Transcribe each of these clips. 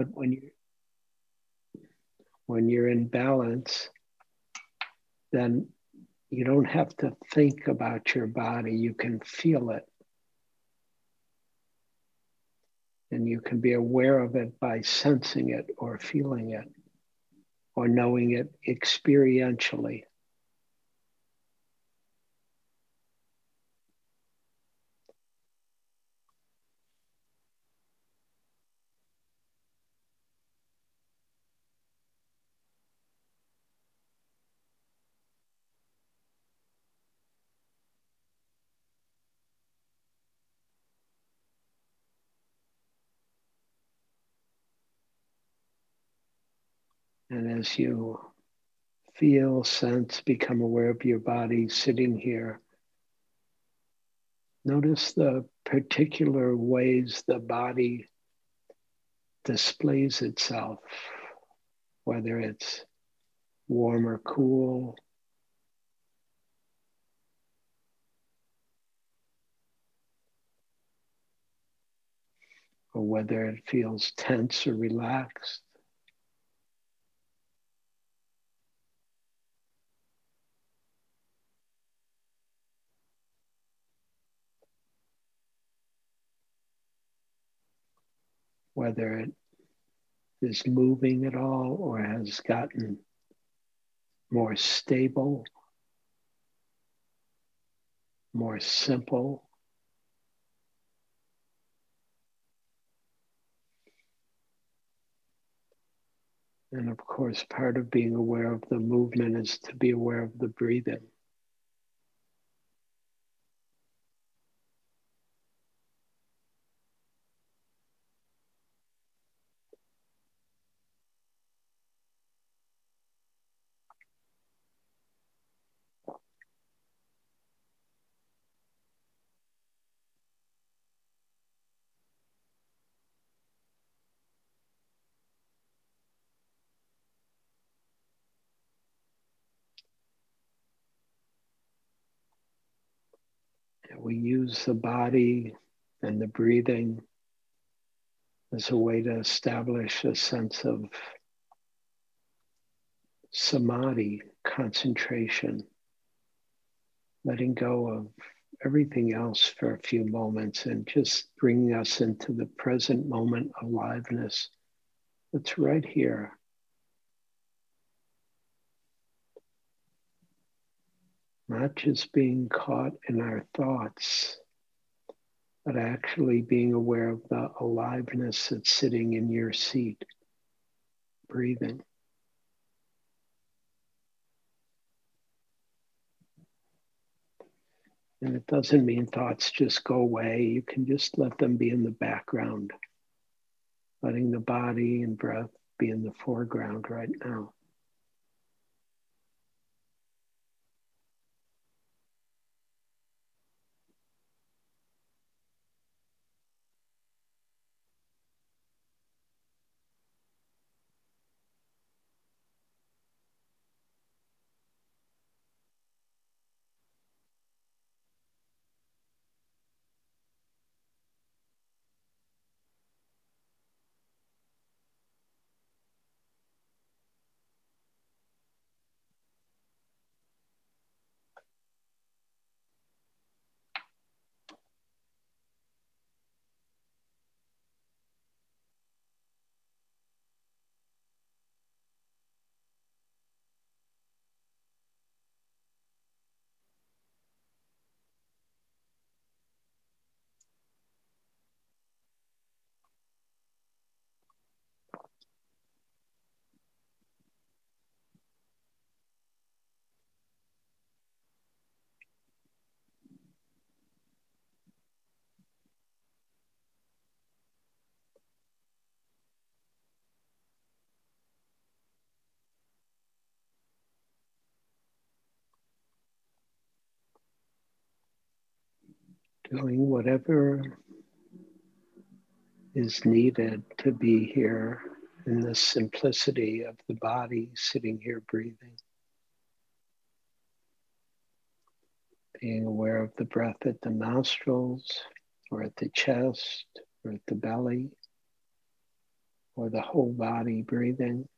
But when you when you're in balance, then you don't have to think about your body. You can feel it. And you can be aware of it by sensing it or feeling it or knowing it experientially. As you feel, sense, become aware of your body sitting here, notice the particular ways the body displays itself, whether it's warm or cool. Or whether it feels tense or relaxed. Whether it is moving at all or has gotten more stable, more simple. And of course, part of being aware of the movement is to be aware of the breathing. We use the body and the breathing as a way to establish a sense of samadhi, concentration, letting go of everything else for a few moments and just bringing us into the present moment aliveness that's right here. Not just being caught in our thoughts, but actually being aware of the aliveness that's sitting in your seat, breathing. And it doesn't mean thoughts just go away. You can just let them be in the background, letting the body and breath be in the foreground right now. Doing whatever is needed to be here in the simplicity of the body sitting here breathing. Being aware of the breath at the nostrils or at the chest or at the belly or the whole body breathing.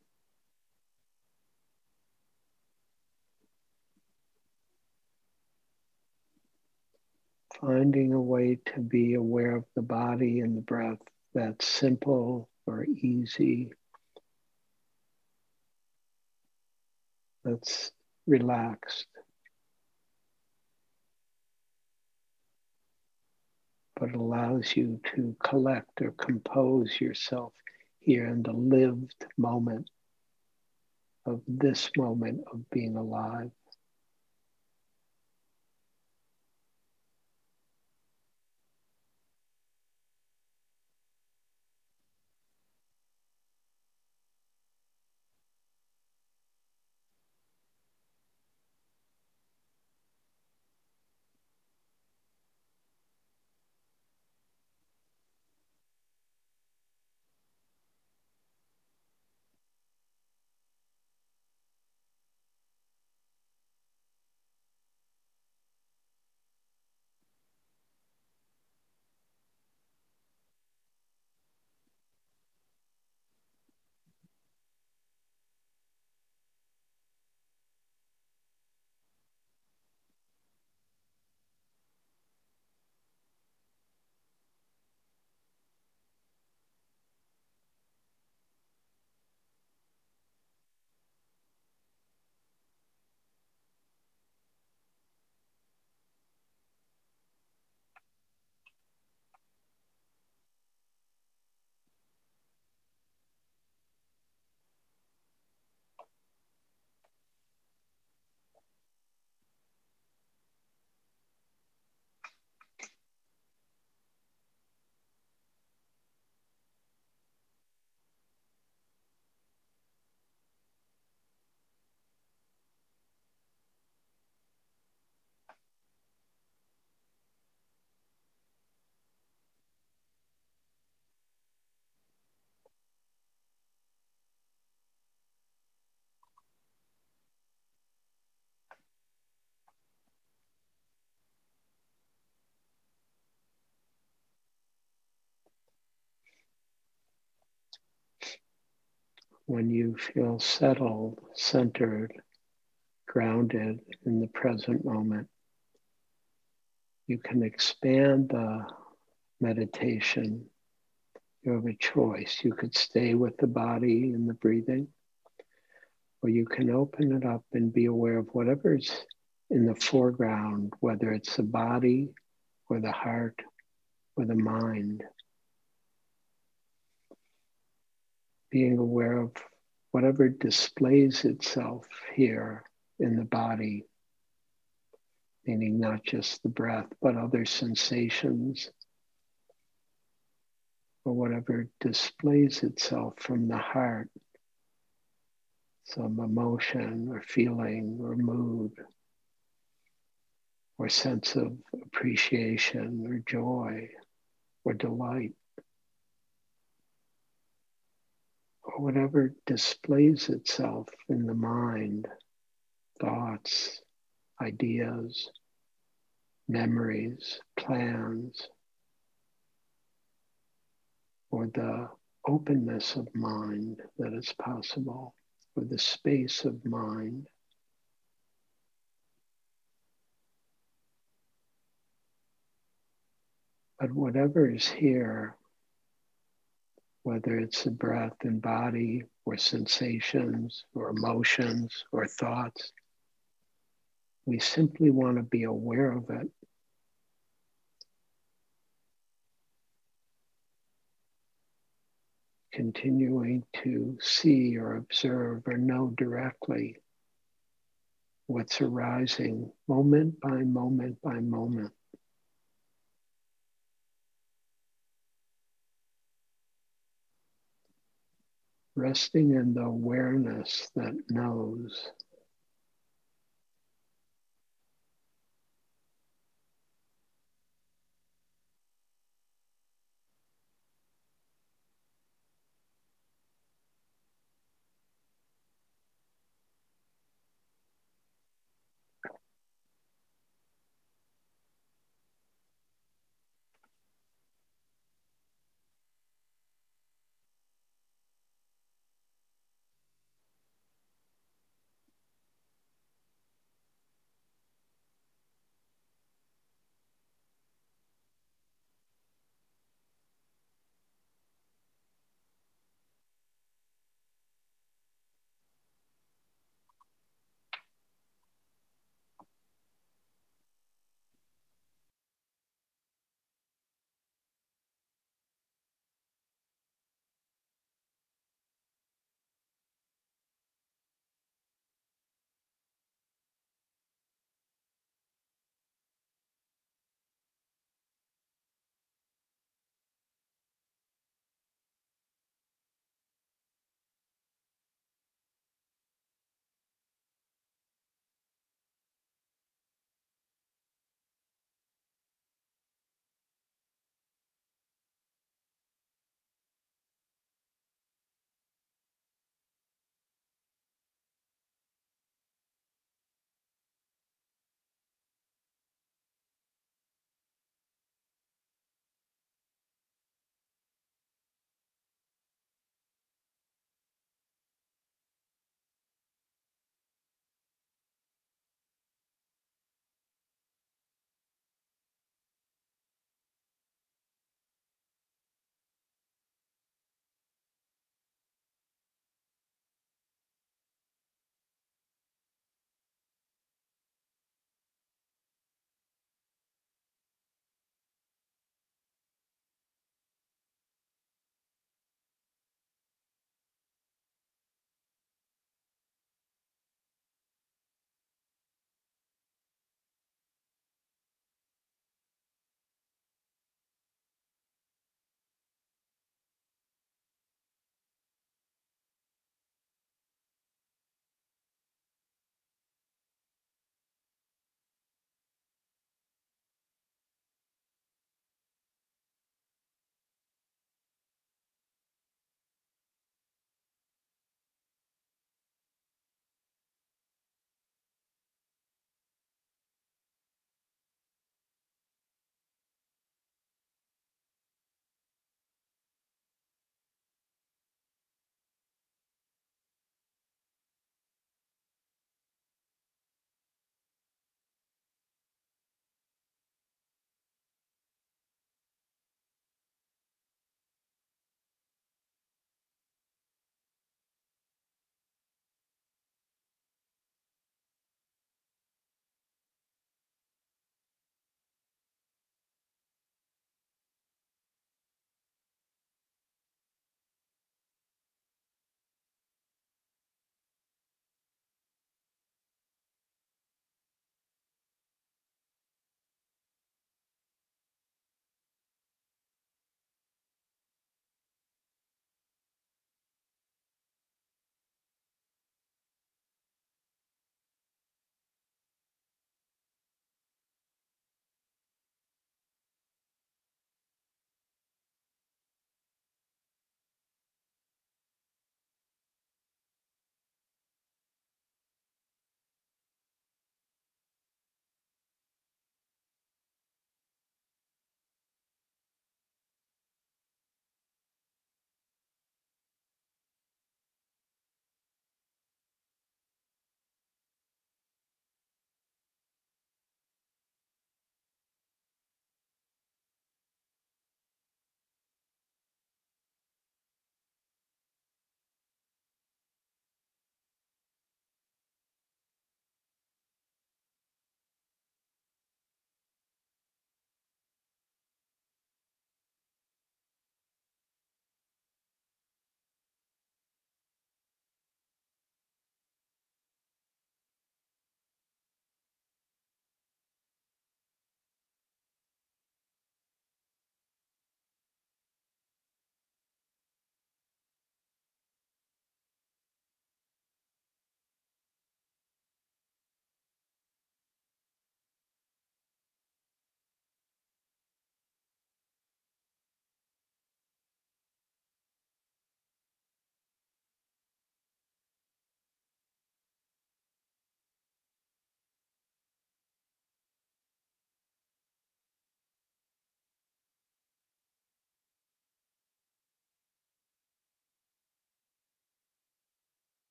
Finding a way to be aware of the body and the breath that's simple or easy. That's relaxed. But allows you to collect or compose yourself here in the lived moment of this moment of being alive. When you feel settled, centered, grounded in the present moment, you can expand the meditation. You have a choice. You could stay with the body and the breathing, or you can open it up and be aware of whatever's in the foreground, whether it's the body or the heart or the mind. Being aware of whatever displays itself here in the body, meaning not just the breath, but other sensations, or whatever displays itself from the heart, some emotion or feeling or mood or sense of appreciation or joy or delight. or whatever displays itself in the mind, thoughts, ideas, memories, plans, or the openness of mind that is possible, or the space of mind. But whatever is here whether it's the breath and body or sensations or emotions or thoughts. We simply want to be aware of it. Continuing to see or observe or know directly what's arising moment by moment by moment. Resting in the awareness that knows.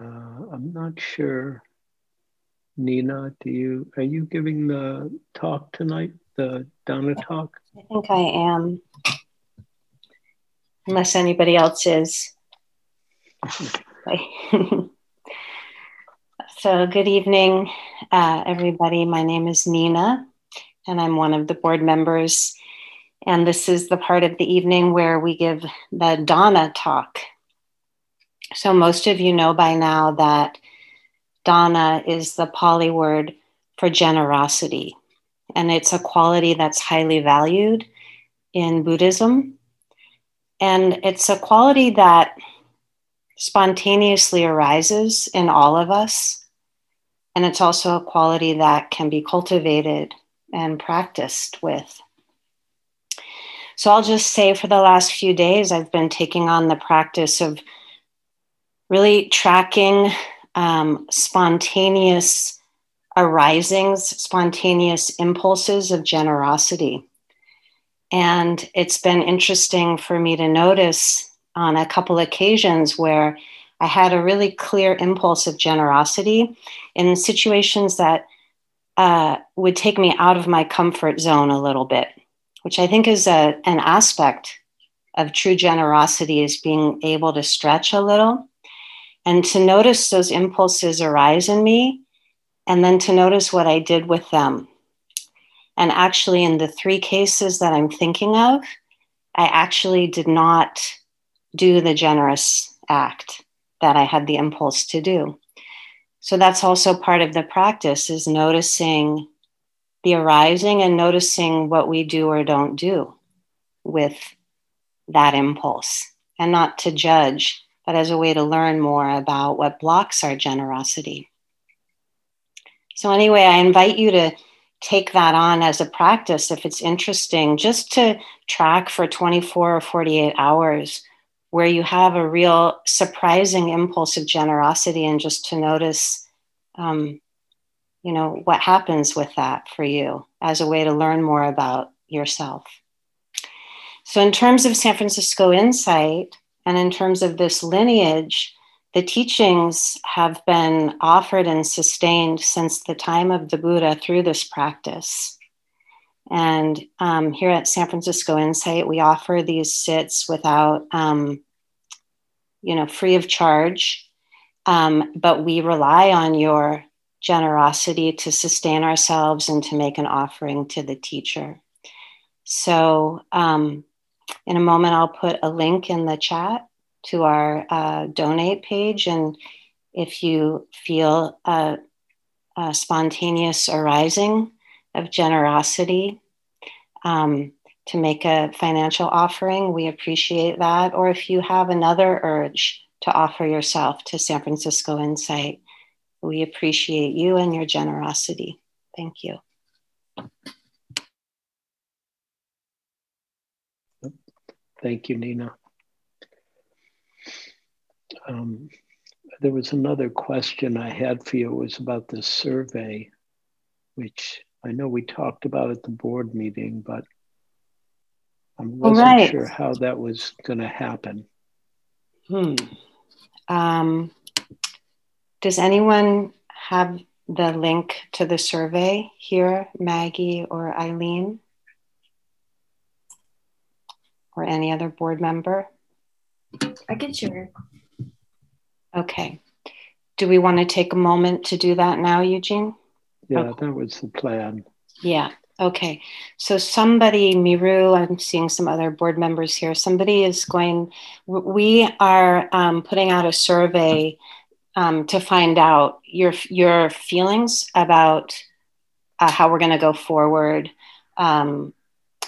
Uh, I'm not sure. Nina, do you are you giving the talk tonight? The Dana talk? I think I am. Unless anybody else is. so, good evening, uh, everybody. My name is Nina, and I'm one of the board members. And this is the part of the evening where we give the Dana talk. So, most of you know by now that Dana is the Pali word for generosity, and it's a quality that's highly valued in Buddhism. And it's a quality that spontaneously arises in all of us. And it's also a quality that can be cultivated and practiced with. So I'll just say for the last few days, I've been taking on the practice of really tracking um, spontaneous arisings, spontaneous impulses of generosity. And it's been interesting for me to notice on a couple occasions where I had a really clear impulse of generosity in situations that uh, would take me out of my comfort zone a little bit, which I think is a, an aspect of true generosity is being able to stretch a little and to notice those impulses arise in me and then to notice what I did with them. And actually, in the three cases that I'm thinking of, I actually did not do the generous act that I had the impulse to do. So that's also part of the practice is noticing the arising and noticing what we do or don't do with that impulse and not to judge but as a way to learn more about what blocks our generosity. So, anyway, I invite you to take that on as a practice if it's interesting, just to track for 24 or 48 hours where you have a real surprising impulse of generosity and just to notice um, you know what happens with that for you as a way to learn more about yourself so in terms of san francisco insight and in terms of this lineage, the teachings have been offered and sustained since the time of the Buddha through this practice. And um, here at San Francisco Insight, we offer these sits without, um, you know, free of charge. Um, but we rely on your generosity to sustain ourselves and to make an offering to the teacher. So, um, in a moment, I'll put a link in the chat to our uh, donate page. And if you feel a, a spontaneous arising of generosity um, to make a financial offering, we appreciate that. Or if you have another urge to offer yourself to San Francisco Insight, we appreciate you and your generosity. Thank you. Thank you, Nina. Um, there was another question I had for you. It was about this survey, which I know we talked about at the board meeting, but I wasn't right. sure how that was going to happen. Hmm. Um, does anyone have the link to the survey here, Maggie or Eileen? Or any other board member? I can share. Okay. Do we want to take a moment to do that now, Eugene? Yeah, okay. that was the plan. Yeah. Okay. So somebody, Miru, I'm seeing some other board members here. Somebody is going, we are um, putting out a survey um, to find out your, your feelings about uh, how we're going to go forward. Um,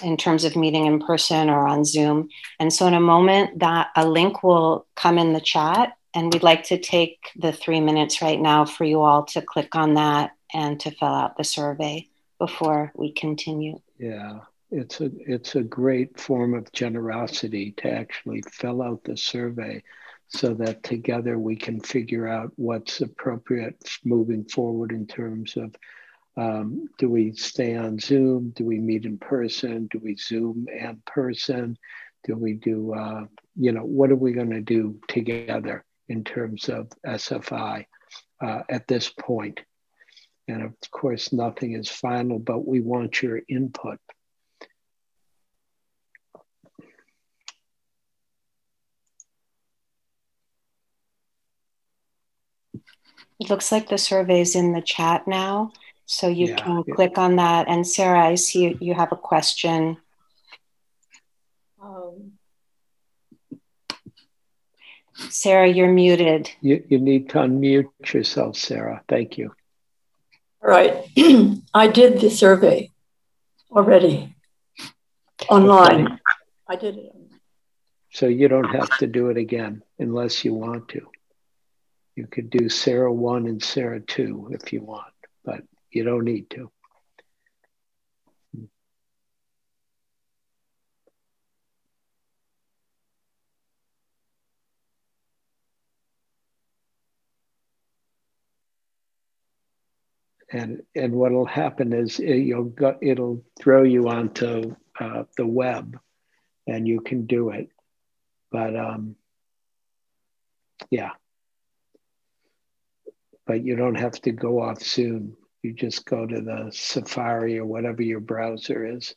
in terms of meeting in person or on Zoom. And so, in a moment, that a link will come in the chat, and we'd like to take the three minutes right now for you all to click on that and to fill out the survey before we continue. Yeah, it's a it's a great form of generosity to actually fill out the survey so that together we can figure out what's appropriate moving forward in terms of um, do we stay on Zoom? Do we meet in person? Do we Zoom and person? Do we do, uh, you know, what are we going to do together in terms of SFI uh, at this point. And of course, nothing is final, but we want your input. It looks like the survey is in the chat now. So you Yeah, can yeah. click on that. And Sarah, I see you, you have a question. Um, Sarah, you're muted. You, you need to unmute yourself, Sarah. Thank you. All right. I did the survey already online. I did it. So you don't have to do it again unless you want to. You could do Sarah 1 and Sarah 2 if you want, but you don't need to. And, and what'll happen is it, you'll go, it'll throw you onto uh, the web and you can do it. But um, yeah. But you don't have to go off Zoom. You just go to the Safari or whatever your browser is.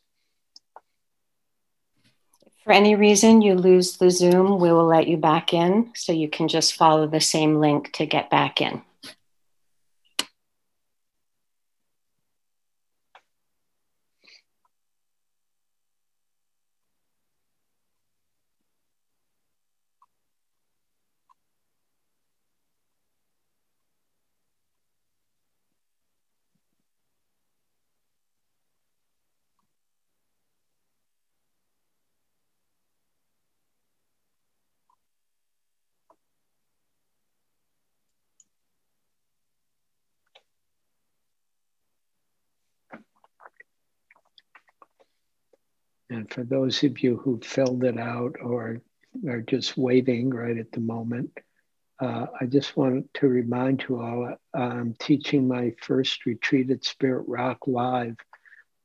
For any reason you lose the Zoom, we will let you back in. So you can just follow the same link to get back in. And for those of you who filled it out or are just waiting right at the moment, uh, I just want to remind you all I'm teaching my first retreat at Spirit Rock Live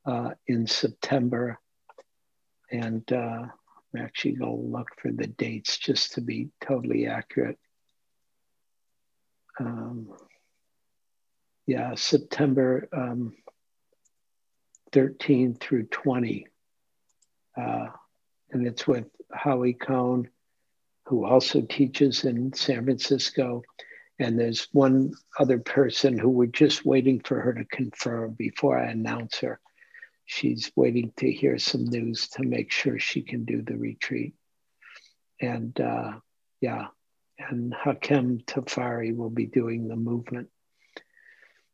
uh, in September. And uh, I'm actually going to look for the dates just to be totally accurate. Um, yeah, September um, 13 through 20. Uh, and it's with Howie Cohn, who also teaches in San Francisco. And there's one other person who we're just waiting for her to confirm before I announce her. She's waiting to hear some news to make sure she can do the retreat. And uh, yeah, and Hakem Tafari will be doing the movement.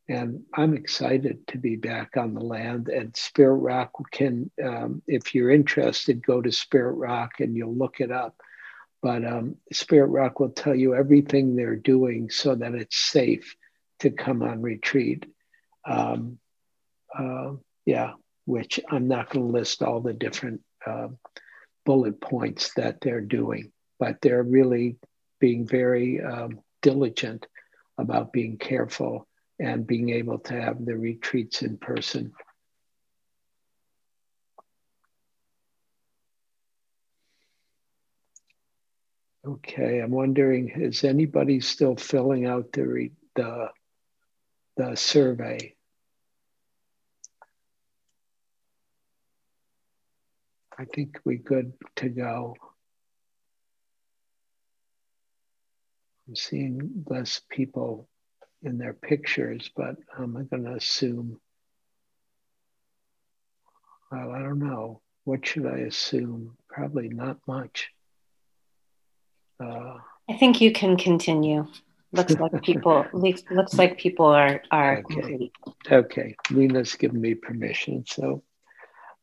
And I'm excited to be back on the land. And Spirit Rock can, um, if you're interested, go to Spirit Rock and you'll look it up. But um, Spirit Rock will tell you everything they're doing so that it's safe to come on retreat. Um, uh, yeah, which I'm not going to list all the different uh, bullet points that they're doing, but they're really being very um, diligent about being careful and being able to have the retreats in person. Okay, I'm wondering, is anybody still filling out the re- the the survey? I think we're good to go. I'm seeing less people in their pictures, but I'm going to assume. Well, I don't know. What should I assume? Probably not much. Uh, I think you can continue. Looks like people looks, looks like people are are Okay. complete. okay, Lena's given me permission, so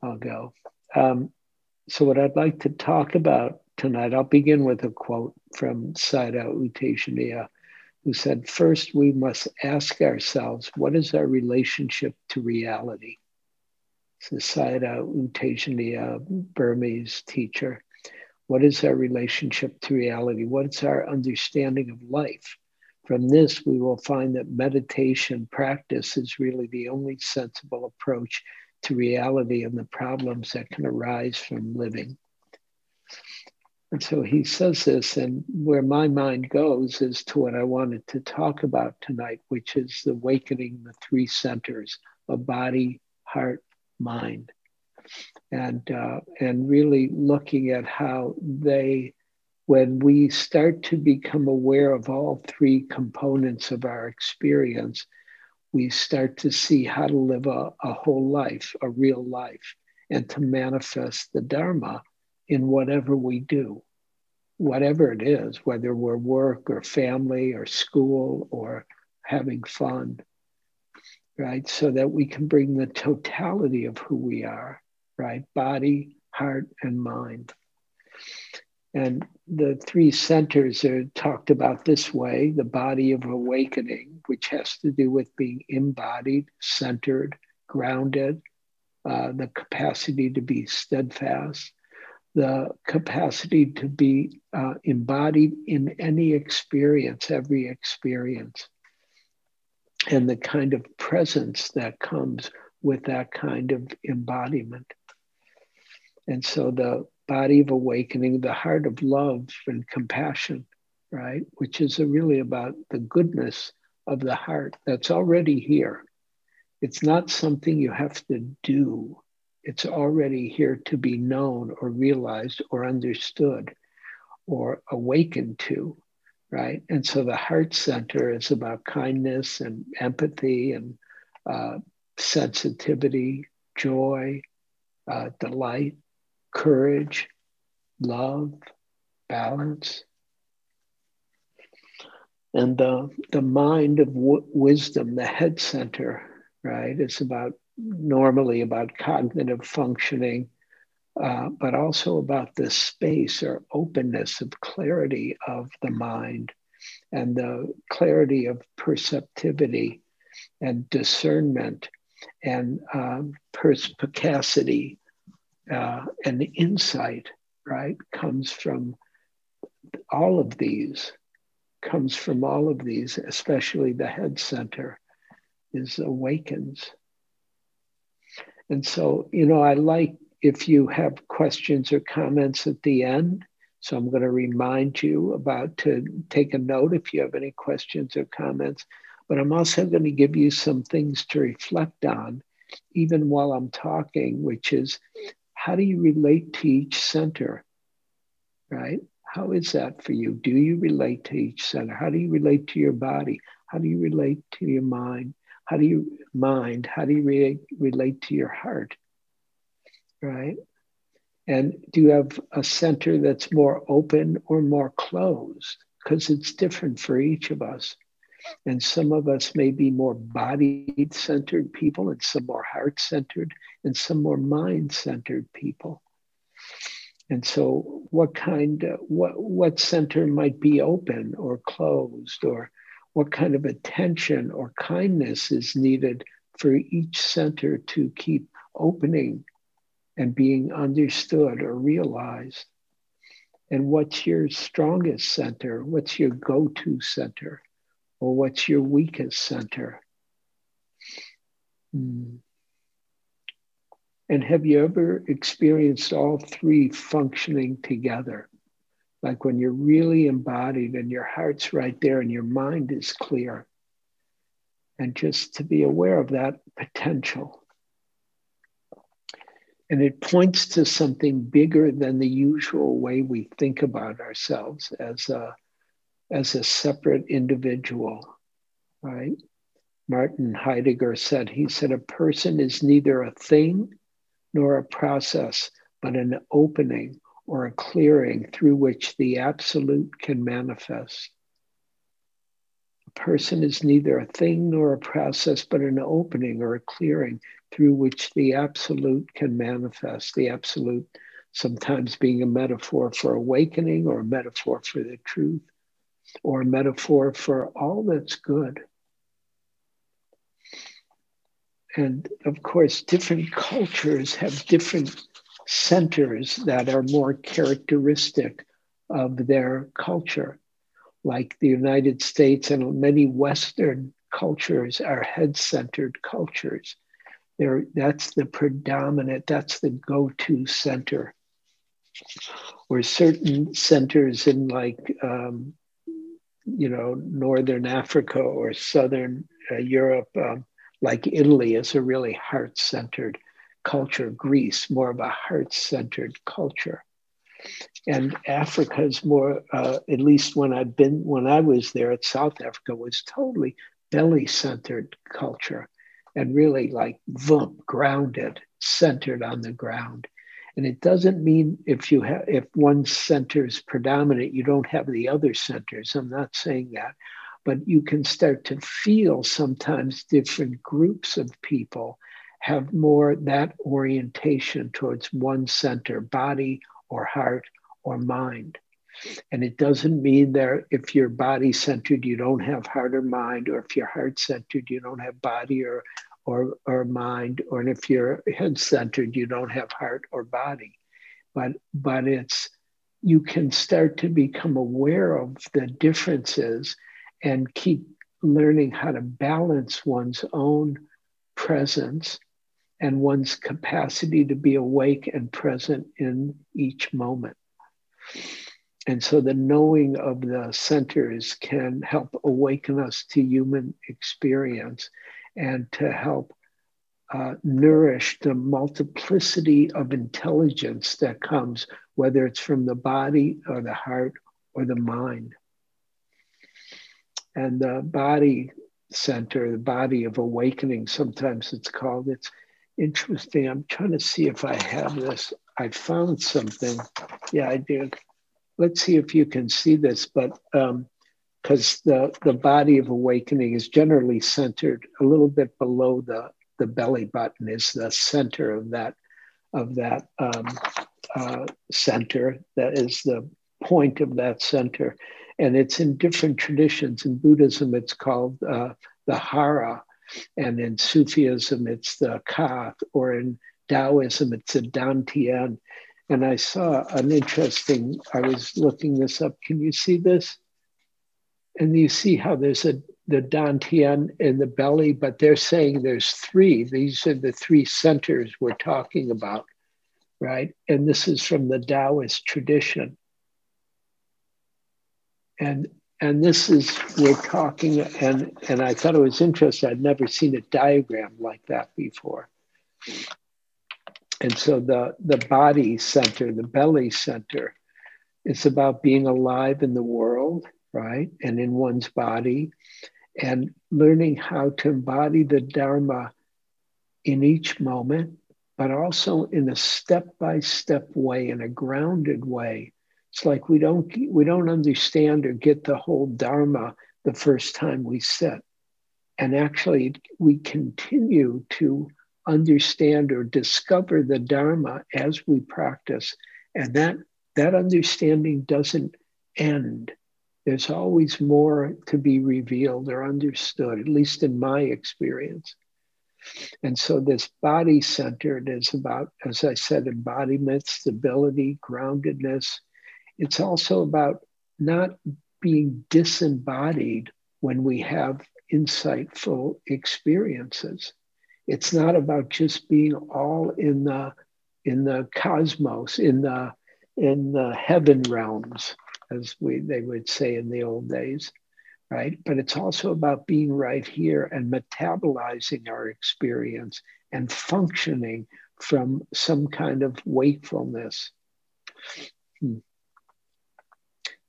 I'll go. Um, so, what I'd like to talk about tonight, I'll begin with a quote from Sayadaw U Tejaniya, who said, First, we must ask ourselves, what is our relationship to reality? Sayadaw U Burmese teacher. What is our relationship to reality? What's our understanding of life? From this, we will find that meditation practice is really the only sensible approach to reality and the problems that can arise from living. And so he says this, and where my mind goes is to what I wanted to talk about tonight, which is the awakening the three centers of body, heart, mind, and uh, and really looking at how they, when we start to become aware of all three components of our experience, we start to see how to live a, a whole life, a real life, and to manifest the Dharma in whatever we do, whatever it is, whether we're work or family or school or having fun, right? So that we can bring the totality of who we are, right? Body, heart, and mind. And the three centers are talked about this way the body of awakening, which has to do with being embodied, centered, grounded, uh, the capacity to be steadfast, the capacity to be uh, embodied in any experience, every experience, and the kind of presence that comes with that kind of embodiment. And so the body of awakening, the heart of love and compassion, right, which is really about the goodness of the heart that's already here. It's not something you have to do. It's already here to be known or realized or understood or awakened to, right? And so the heart center is about kindness and empathy and uh, sensitivity, joy, uh, delight, courage, love, balance. And the, the mind of w- wisdom, the head center, right? It's about normally about cognitive functioning, uh, but also about the space or openness of clarity of the mind and the clarity of perceptivity and discernment and um, perspicacity uh, and insight, right, comes from all of these, comes from all of these, especially the head center is awakens. And so, you know, I like if you have questions or comments at the end. So I'm going to remind you about to take a note if you have any questions or comments. But I'm also going to give you some things to reflect on, even while I'm talking, which is how do you relate to each center, right? How is that for you? Do you relate to each center? How do you relate to your body? How do you relate to your mind? How do you mind? How do you re- relate to your heart? Right? And do you have a center that's more open or more closed? Because it's different for each of us. And some of us may be more body centered people, and some more heart centered, and some more mind centered people. And so, what kind, what what center might be open or closed, or what kind of attention or kindness is needed for each center to keep opening and being understood or realized. And what's your strongest center? What's your go to center? Or what's your weakest center? Hmm. And have you ever experienced all three functioning together? Like when you're really embodied and your heart's right there and your mind is clear. And just to be aware of that potential. And it points to something bigger than the usual way we think about ourselves as a, as a separate individual, right? Martin Heidegger said, he said, a person is neither a thing nor a process, but an opening or a clearing through which the absolute can manifest. A person is neither a thing nor a process, but an opening or a clearing through which the absolute can manifest. The absolute sometimes being a metaphor for awakening or a metaphor for the truth or a metaphor for all that's good. And of course, different cultures have different centers that are more characteristic of their culture, like the United States and many Western cultures are head centered cultures. They're, that's the predominant, that's the go to center. or certain centers in like um, you know northern africa or southern uh, europe um, like italy is a really heart-centered culture greece more of a heart-centered culture. And africa is more uh, at least when i've been when i was there at south africa was totally belly-centered culture and really like vump grounded centered on the ground. And it doesn't mean if you have if one center is predominant, you don't have the other centers. I'm not saying that, but you can start to feel sometimes different groups of people have more that orientation towards one center, body or heart or mind. And it doesn't mean that if you're body centered, you don't have heart or mind, or if you're heart centered, you don't have body or, or, or mind, or if you're head centered, you don't have heart or body. But, but it's, you can start to become aware of the differences and keep learning how to balance one's own presence and one's capacity to be awake and present in each moment. And so the knowing of the centers can help awaken us to human experience and to help uh, nourish the multiplicity of intelligence that comes, whether it's from the body or the heart or the mind. And the body center, the body of awakening, sometimes it's called. It's interesting. I'm trying to see if I have this. I found something. Yeah, I did. Let's see if you can see this. But um, because the, the body of awakening is generally centered a little bit below the, the belly button is the center of that of that um, uh, center that is the point of that center and it's in different traditions in buddhism it's called uh, the hara and in sufism it's the ka or in taoism it's the dantian and i saw an interesting i was looking this up can you see this and you see how there's a the dantian in the belly, but they're saying there's three. These are the three centers we're talking about, right? And this is from the Taoist tradition. And and this is we're talking, and and I thought it was interesting. I'd never seen a diagram like that before. And so the the body center, the belly center, it's about being alive in the world right? And in one's body, and learning how to embody the Dharma in each moment, but also in a step by step way, in a grounded way. It's like we don't we don't understand or get the whole Dharma the first time we sit. And actually, we continue to understand or discover the Dharma as we practice. And that, that understanding doesn't end. There's always more to be revealed or understood, at least in my experience. And so, this body centered is about, as I said, embodiment, stability, groundedness. It's also about not being disembodied when we have insightful experiences. It's not about just being all in the in the cosmos, in the in the heaven realms, as we they would say in the old days, right? But it's also about being right here and metabolizing our experience and functioning from some kind of wakefulness. Hmm.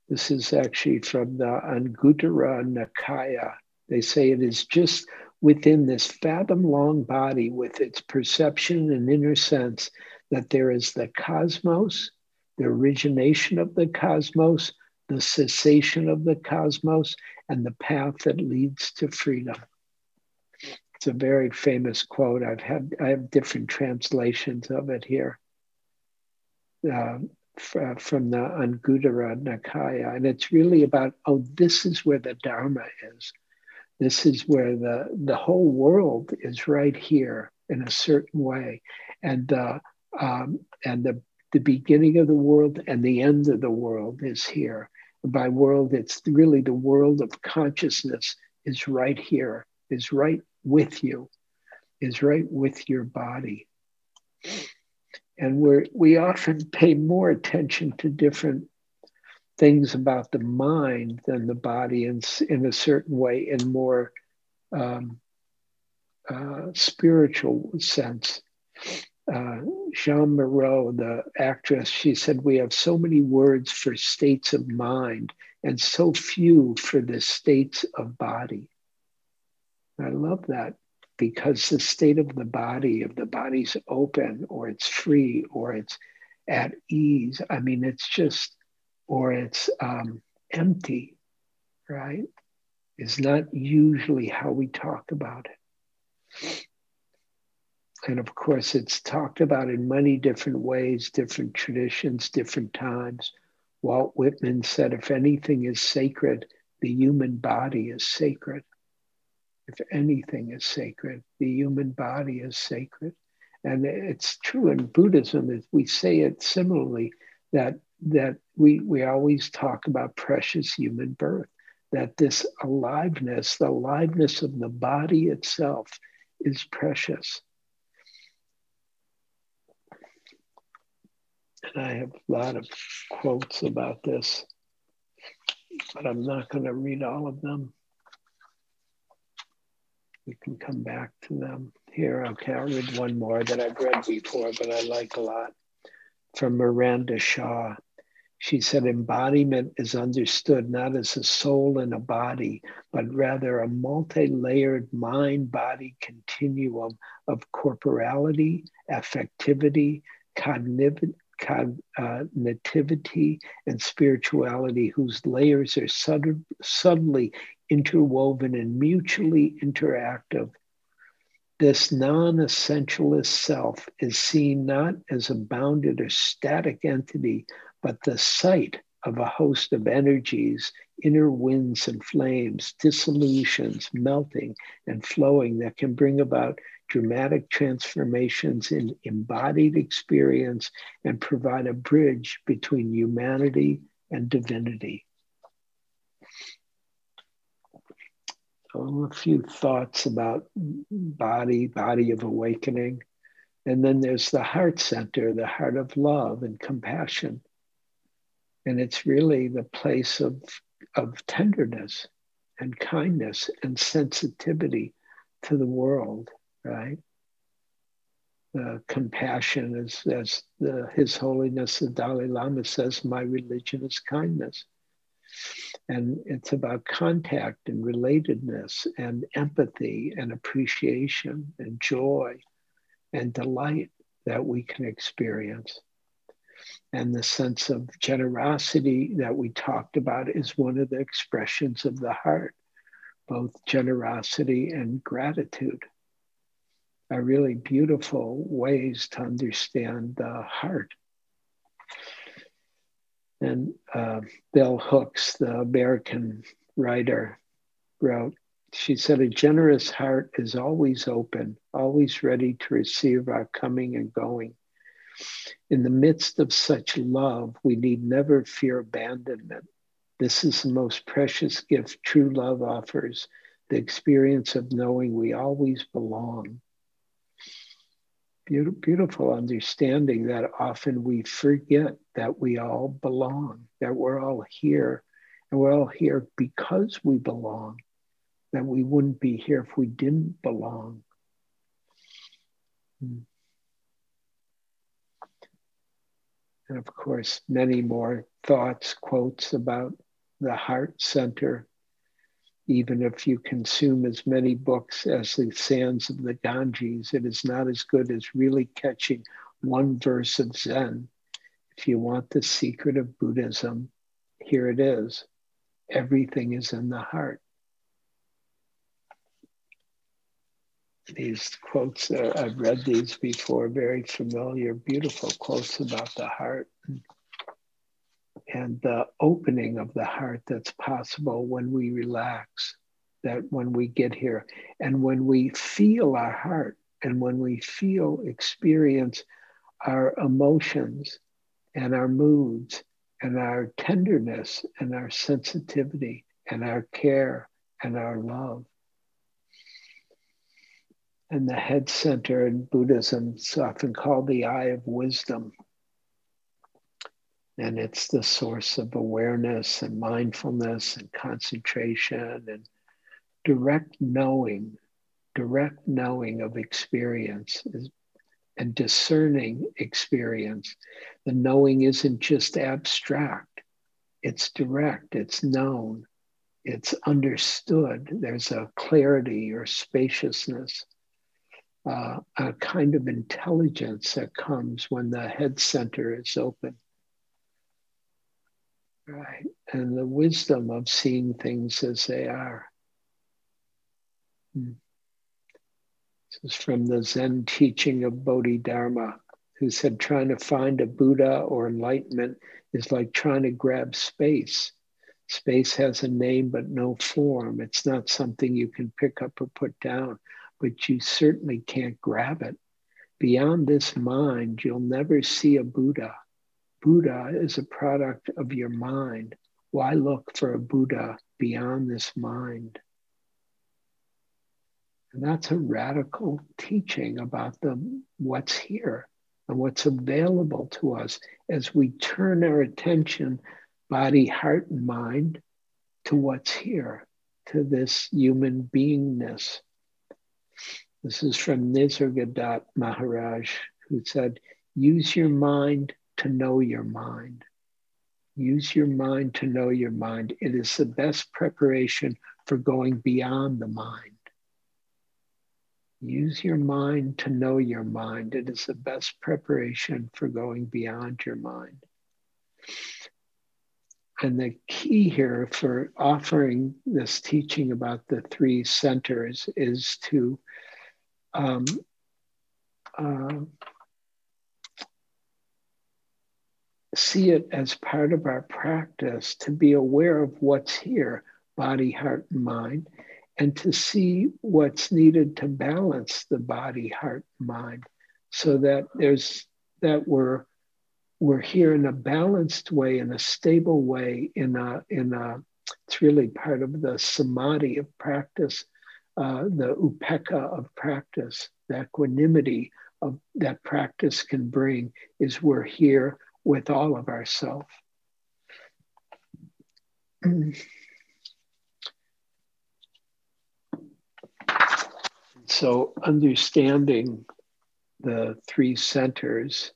This is actually from the Anguttara Nikaya. They say it is just within this fathom long body with its perception and inner sense that there is the cosmos the origination of the cosmos, the cessation of the cosmos, and the path that leads to freedom. It's a very famous quote. I've had I have different translations of it here uh, from the Anguttara Nikaya, and it's really about oh, this is where the Dharma is. This is where the the whole world is right here in a certain way, and the um, and the the beginning of the world and the end of the world is here. By world, it's really the world of consciousness is right here, is right with you, is right with your body. And we we often pay more attention to different things about the mind than the body in, in a certain way, in more um, uh, spiritual sense. Uh, Jeanne Moreau, the actress, she said, We have so many words for states of mind and so few for the states of body. I love that because the state of the body, if the body's open or it's free or it's at ease, I mean, it's just, or it's um, empty, right? Is not usually how we talk about it. And of course, it's talked about in many different ways, different traditions, different times. Walt Whitman said, if anything is sacred, the human body is sacred. If anything is sacred, the human body is sacred. And it's true in Buddhism, if we say it similarly, that, that we, we always talk about precious human birth, that this aliveness, the aliveness of the body itself is precious. And I have a lot of quotes about this, but I'm not going to read all of them. We can come back to them here. Okay, I'll read one more that I've read before, but I like a lot from Miranda Shaw. She said, embodiment is understood not as a soul in a body, but rather a multi layered mind body continuum of corporality, affectivity, cognitive, cognitivity, and spirituality, whose layers are sud- subtly interwoven and mutually interactive. This non essentialist self is seen not as a bounded or static entity, but the site of a host of energies, inner winds and flames, dissolutions, melting and flowing that can bring about dramatic transformations in embodied experience and provide a bridge between humanity and divinity. A few thoughts about body, body of awakening. And then there's the heart center, the heart of love and compassion. And it's really the place of, of tenderness and kindness and sensitivity to the world right? Uh, compassion, as, as the, His Holiness the Dalai Lama says, my religion is kindness. And it's about contact and relatedness and empathy and appreciation and joy and delight that we can experience. And the sense of generosity that we talked about is one of the expressions of the heart, both generosity and gratitude are really beautiful ways to understand the heart. And uh, Bell Hooks, the American writer, wrote, she said, A generous heart is always open, always ready to receive our coming and going. In the midst of such love, we need never fear abandonment. This is the most precious gift true love offers the experience of knowing we always belong beautiful understanding that often we forget that we all belong, that we're all here, and we're all here because we belong, that we wouldn't be here if we didn't belong. Hmm. And of course, many more thoughts, quotes about the heart center even if you consume as many books as the sands of the Ganges, it is not as good as really catching one verse of Zen. If you want the secret of Buddhism, here it is. Everything is in the heart. These quotes, uh, I've read these before, very familiar, beautiful quotes about the heart and the opening of the heart that's possible when we relax, that when we get here, and when we feel our heart, and when we feel, experience our emotions and our moods and our tenderness and our sensitivity and our care and our love. And the head center in Buddhism is often called the eye of wisdom. And it's the source of awareness and mindfulness and concentration and direct knowing, direct knowing of experience and discerning experience. The knowing isn't just abstract, it's direct, it's known, it's understood. There's a clarity or spaciousness, uh, a kind of intelligence that comes when the head center is open. Right. And the wisdom of seeing things as they are. Hmm. This is from the Zen teaching of Bodhidharma, who said trying to find a Buddha or enlightenment is like trying to grab space. Space has a name but no form. It's not something you can pick up or put down, but you certainly can't grab it. Beyond this mind, you'll never see a Buddha Buddha is a product of your mind. Why look for a Buddha beyond this mind? And that's a radical teaching about the what's here and what's available to us as we turn our attention, body, heart, and mind to what's here, to this human beingness. This is from Nisargadatta Maharaj, who said, Use your mind to know your mind. Use your mind to know your mind. It is the best preparation for going beyond the mind. Use your mind to know your mind. It is the best preparation for going beyond your mind. And the key here for offering this teaching about the three centers is to um, uh, see it as part of our practice to be aware of what's here body, heart, and mind, and to see what's needed to balance the body, heart, mind, so that there's that we're we're here in a balanced way, in a stable way, in a in a it's really part of the samadhi of practice, uh, the upekkha of practice, the equanimity of that practice can bring is we're here with all of ourself. so understanding the three centers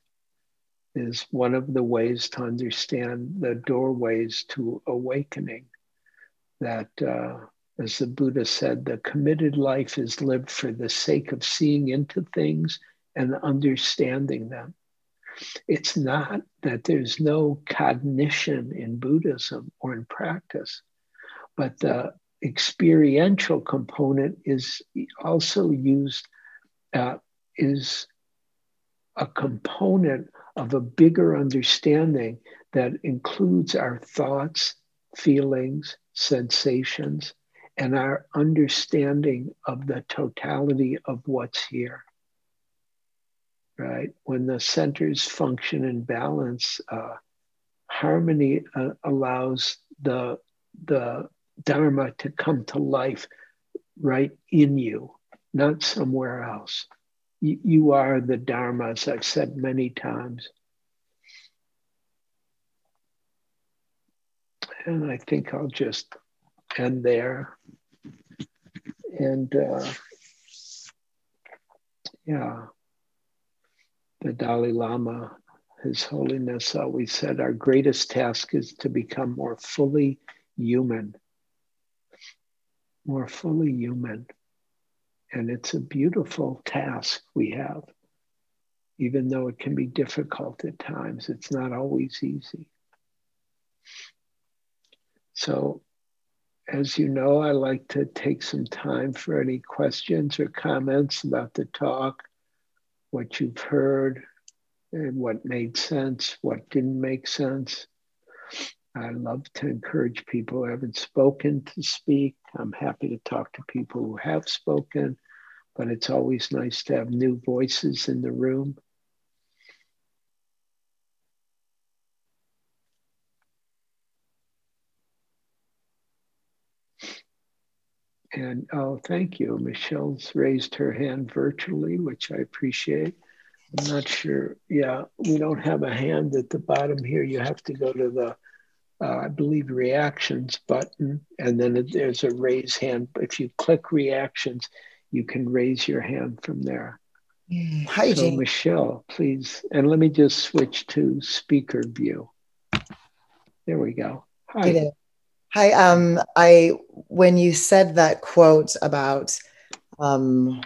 is one of the ways to understand the doorways to awakening that uh, as the buddha said the committed life is lived for the sake of seeing into things and understanding them it's not that there's no cognition in Buddhism or in practice, but the experiential component is also used, uh, is a component of a bigger understanding that includes our thoughts, feelings, sensations, and our understanding of the totality of what's here right? When the centers function in balance, uh, harmony uh, allows the the dharma to come to life right in you, not somewhere else. You, you are the dharma, as I've said many times. And I think I'll just end there. And uh, yeah the Dalai Lama, His Holiness, always said our greatest task is to become more fully human. More fully human. And it's a beautiful task we have, even though it can be difficult at times. It's not always easy. So, as you know, I like to take some time for any questions or comments about the talk what you've heard and what made sense, what didn't make sense. I love to encourage people who haven't spoken to speak. I'm happy to talk to people who have spoken, but it's always nice to have new voices in the room. And oh, thank you. Michelle's raised her hand virtually, which I appreciate. I'm not sure. Yeah, we don't have a hand at the bottom here. You have to go to the, uh, I believe, reactions button, and then there's a raise hand. If you click reactions, you can raise your hand from there. Mm, hi, so, Jane. Michelle, please, and let me just switch to speaker view. There we go. Hi. Hi. Um, I when you said that quote about um,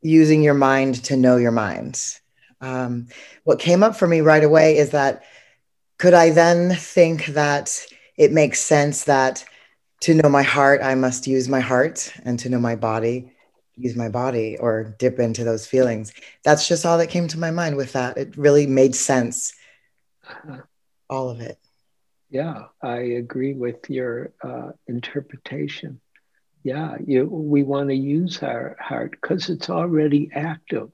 using your mind to know your mind, um, what came up for me right away is that could I then think that it makes sense that to know my heart, I must use my heart, and to know my body, use my body or dip into those feelings. That's just all that came to my mind with that. It really made sense. All of it. Yeah, I agree with your uh, interpretation. Yeah, you, we want to use our heart because it's already active,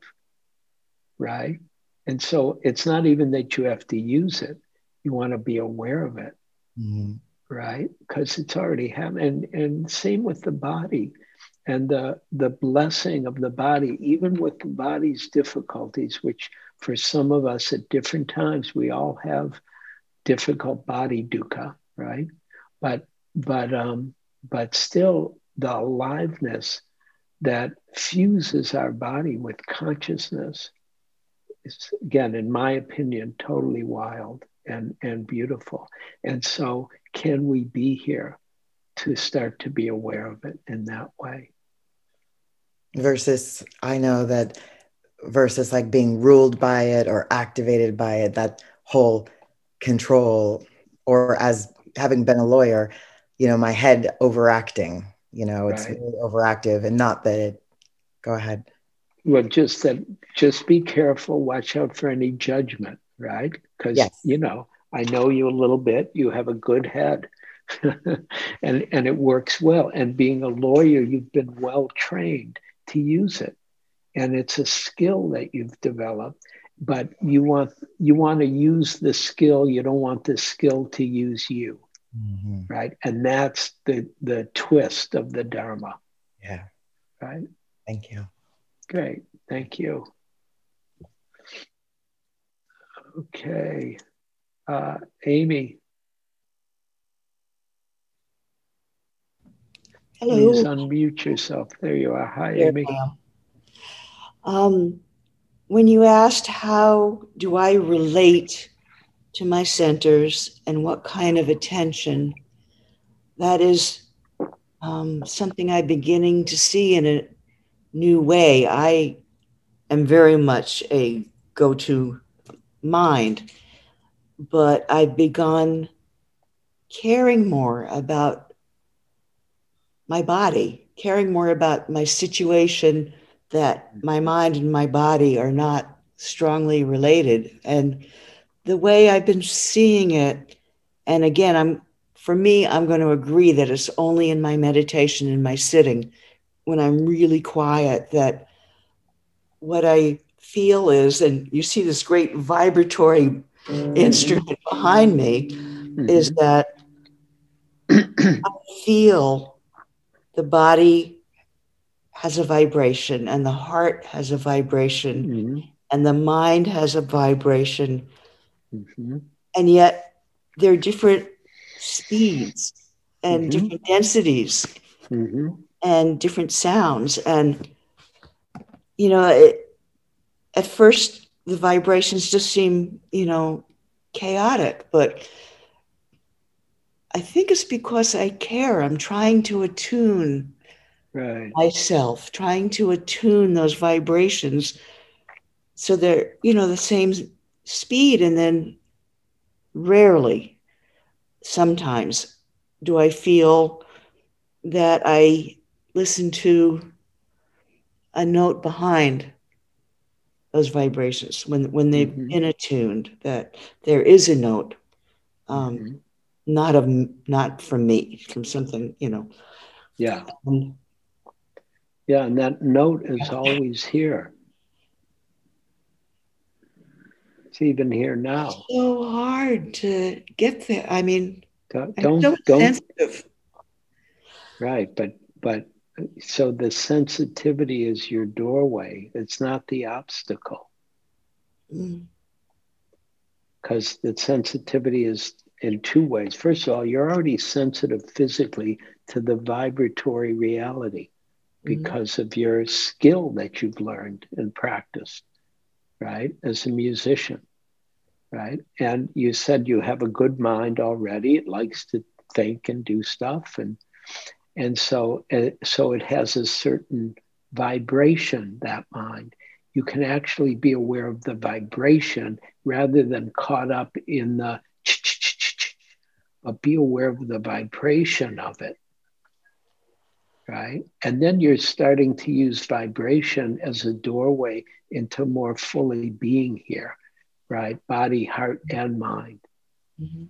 right? And so it's not even that you have to use it, you want to be aware of it, mm-hmm. right? Because it's already happening. And, and same with the body and the, the blessing of the body, even with the body's difficulties, which for some of us at different times, we all have difficult body dukkha, right? But but um, but still the aliveness that fuses our body with consciousness is again, in my opinion, totally wild and, and beautiful. And so can we be here to start to be aware of it in that way? Versus I know that versus like being ruled by it or activated by it, that whole control or as having been a lawyer you know my head overacting you know it's right. really overactive and not that it go ahead well just that just be careful watch out for any judgment right because yes. you know i know you a little bit you have a good head and and it works well and being a lawyer you've been well trained to use it and it's a skill that you've developed but you want you want to use the skill you don't want the skill to use you. Mm-hmm. right? And that's the the twist of the dharma. Yeah. Right? Thank you. Great. Thank you. Okay. Uh, amy. Hello. Please unmute yourself. There you are. Hi, Amy. Um, when you asked how do I relate to my centers and what kind of attention, that is um, something I'm beginning to see in a new way. I am very much a go to mind, but I've begun caring more about my body, caring more about my situation that my mind and my body are not strongly related. And the way I've been seeing it, and again, I'm for me, I'm going to agree that it's only in my meditation in my sitting when I'm really quiet that what I feel is, and you see this great vibratory instrument behind me, mm-hmm. is that I feel the body has a vibration and the heart has a vibration mm-hmm. and the mind has a vibration mm-hmm. and yet they're different speeds and mm-hmm. different densities mm-hmm. and different sounds and you know it, at first the vibrations just seem you know chaotic but i think it's because i care i'm trying to attune right. myself, trying to attune those vibrations so they're, you know, the same speed. And then rarely, sometimes, do I feel that I listen to a note behind those vibrations when when they've mm-hmm. been attuned that there is a note um, mm-hmm. not of not from me from something you know yeah um, yeah, and that note is always here. It's even here now. so hard to get there. I mean, don't don't, don't Right, but but so the sensitivity is your doorway. It's not the obstacle. Mm. Because the sensitivity is in two ways. First of all, you're already sensitive physically to the vibratory reality because of your skill that you've learned and practiced, right? As a musician, right? And you said you have a good mind already. It likes to think and do stuff, and and so uh, so it has a certain vibration. That mind, you can actually be aware of the vibration rather than caught up in the, but be aware of the vibration of it right? And then you're starting to use vibration as a doorway into more fully being here, right? Body, heart, and mind. Mm-hmm.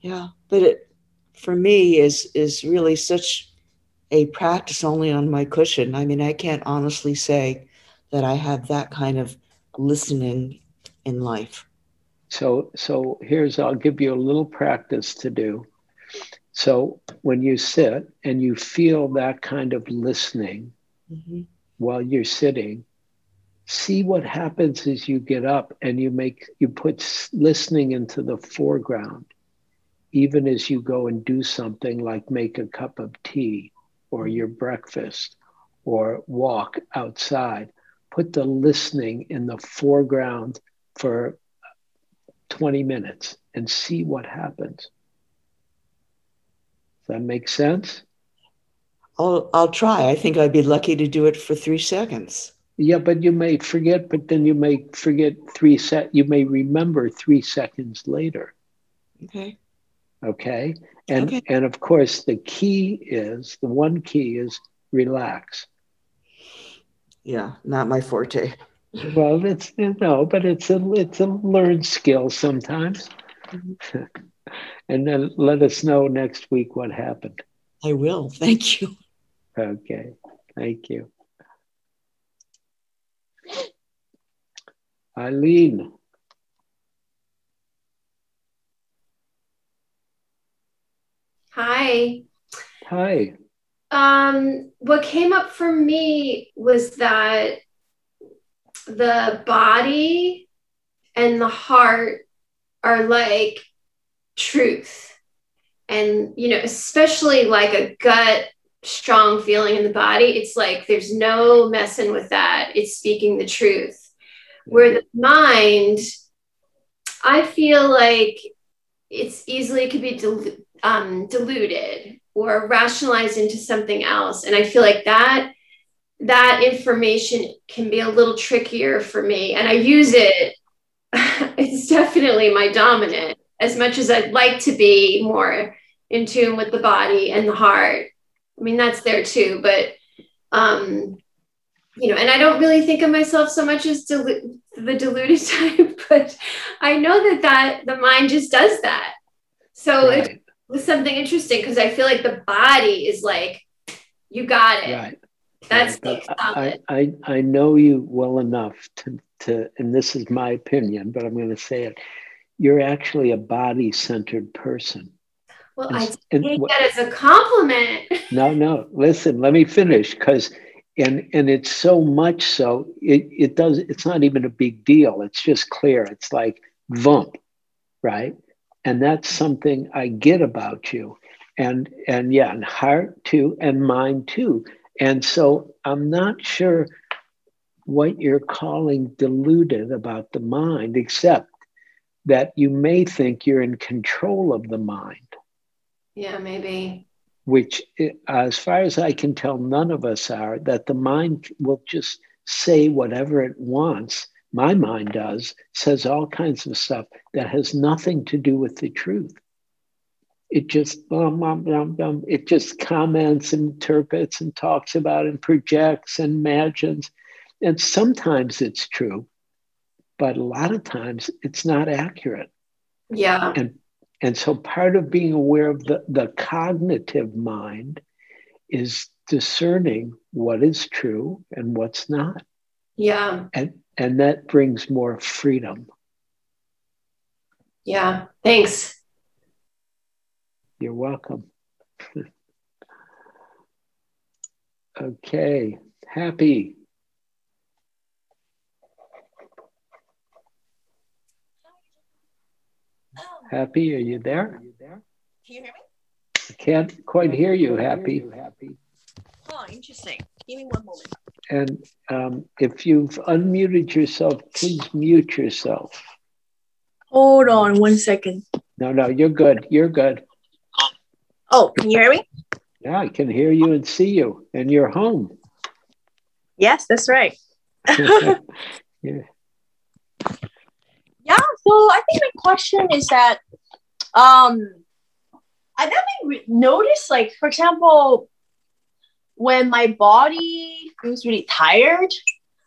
Yeah, but it for me is is really such a practice only on my cushion. I mean, I can't honestly say that I have that kind of listening in life. So so here's I'll give you a little practice to do so when you sit and you feel that kind of listening mm-hmm. while you're sitting, see what happens as you get up and you make you put listening into the foreground even as you go and do something like make a cup of tea or your breakfast or walk outside. Put the listening in the foreground for 20 minutes and see what happens that make sense? I'll, I'll try. I think I'd be lucky to do it for three seconds. Yeah, but you may forget, but then you may forget three set. You may remember three seconds later. Okay. Okay. And okay. and of course the key is the one key is relax. Yeah, not my forte. Well, it's no, but it's a it's a learned skill sometimes. Mm-hmm. and then let us know next week what happened. I will. Thank you. Okay. Thank you. Eileen. Hi. Hi. Um, what came up for me was that the body and the heart are like truth. And you know especially like a gut strong feeling in the body it's like there's no messing with that. It's speaking the truth. Where the mind i feel like it's easily could be dil- um, diluted or rationalized into something else. And i feel like that that information can be a little trickier for me. And i use it it's definitely my dominant as much as I'd like to be more in tune with the body and the heart. I mean, that's there too, but um, you know, and I don't really think of myself so much as dilu- the deluded type, but I know that that the mind just does that. So right. it was something interesting because I feel like the body is like, you got it. Right. That's right. I, I, I know you well enough to, to, and this is my opinion, but I'm going to say it you're actually a body centered person. Well, and, I take and, that as a compliment. no, no. Listen, let me finish because, and and it's so much so it it does. It's not even a big deal. It's just clear. It's like vump, right? And that's something I get about you, and and yeah, and heart too, and mind too. And so I'm not sure what you're calling deluded about the mind, except that you may think you're in control of the mind. Yeah, maybe. Which, eh, as far as I can tell, none of us are, that the mind will just say whatever it wants. My mind does, says all kinds of stuff that has nothing to do with the truth. It just bum, bum, bum, bum. it just comments and interprets and talks about and projects and imagines. And sometimes it's true, but a lot of times it's not accurate. Yeah. And and so part of being aware of the, the cognitive mind is discerning what is true and what's not. Yeah. And and that brings more freedom. Yeah. Thanks. You're welcome. okay, happy. Happy, are you there? Can you hear me? I can't quite hear you, Happy. Oh, interesting. Give me one moment. And um, if you've unmuted yourself, please mute yourself. Hold on one second. No, no, you're good. You're good. Oh, can you hear me? Yeah, I can hear you and see you, and you're home. Yes, that's right. yeah. Yeah, so I think my question is that um I definitely noticed like for example when my body feels really tired,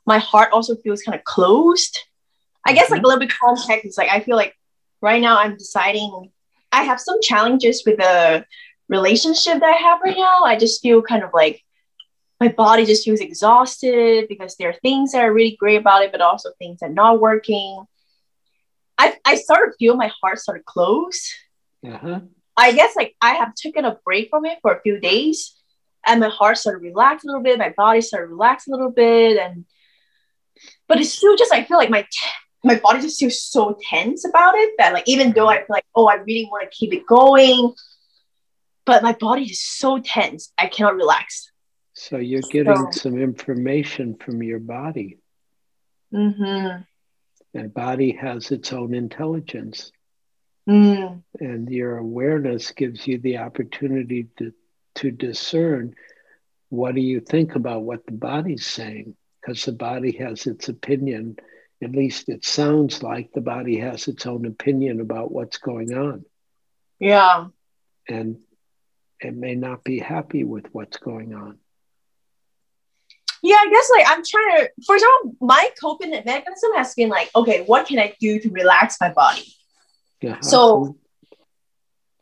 my heart also feels kind of closed. I guess like a little bit context is like I feel like right now I'm deciding I have some challenges with the relationship that I have right now. I just feel kind of like my body just feels exhausted because there are things that are really great about it, but also things that are not working. I, I started feel my heart started close. Uh-huh. I guess like I have taken a break from it for a few days and my heart started to relax a little bit, my body started to relax a little bit and but it's still just I feel like my t- my body just feels so tense about it that like even though I feel like oh I really want to keep it going but my body is so tense I cannot relax. So you're getting So- some information from your body. Mm-hmm. And body has its own intelligence. Mm. And your awareness gives you the opportunity to, to discern what do you think about what the body's saying? Because the body has its opinion. At least it sounds like the body has its own opinion about what's going on. Yeah. And it may not be happy with what's going on. Yeah, I guess like I'm trying to, for example, my coping mechanism has been like, okay, what can I do to relax my body? Uh-huh. So-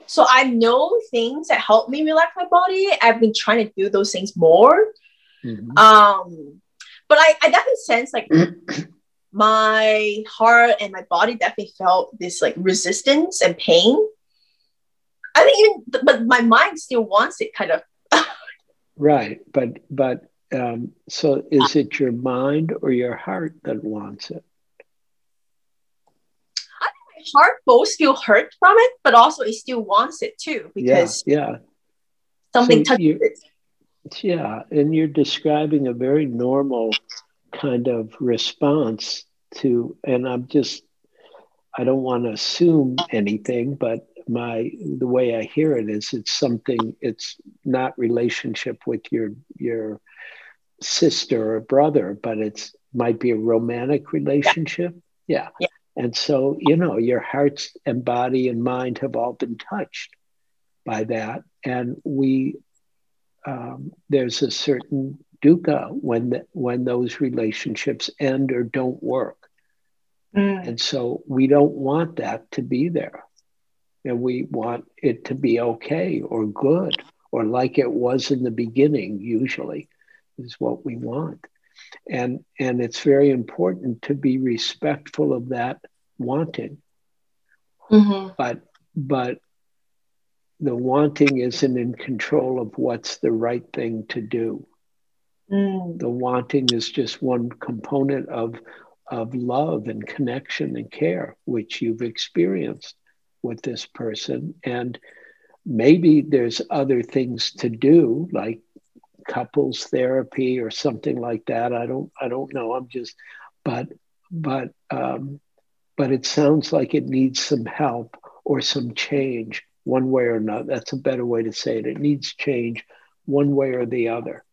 So I know things that help me relax my body. I've been trying to do those things more. Mhm. Um, but I, I definitely sense like my heart and my body definitely felt this like resistance and pain. I think even, but my mind still wants it kind of. Right, but but um, so is it your mind or your heart that wants it? I think my heart both feel hurt from it, but also it still wants it too because yeah, something So touches it. yeah, yeah, and you're describing a very normal kind of response to, and I'm just, I don't want to assume anything, but my the way I hear it is it's something it's not relationship with your your sister or brother, but it's might be a romantic relationship. Yeah. Yeah. And so, you know, your hearts and body and mind have all been touched by that. And we um, there's a certain dukkha when the, when those relationships end or don't work. Mm. And so we don't want that to be there. And we want it to be okay or good or like it was in the beginning, usually, is what we want. And, and it's very important to be respectful of that wanting. Mhm. But, but the wanting isn't in control of what's the right thing to do. Mm. The wanting is just one component of, of love and connection and care, which you've experienced with this person. And maybe there's other things to do, like couples therapy or something like that. I don't I don't know. I'm just but but um, but it sounds like it needs some help or some change one way or another. That's a better way to say it. It needs change one way or the other.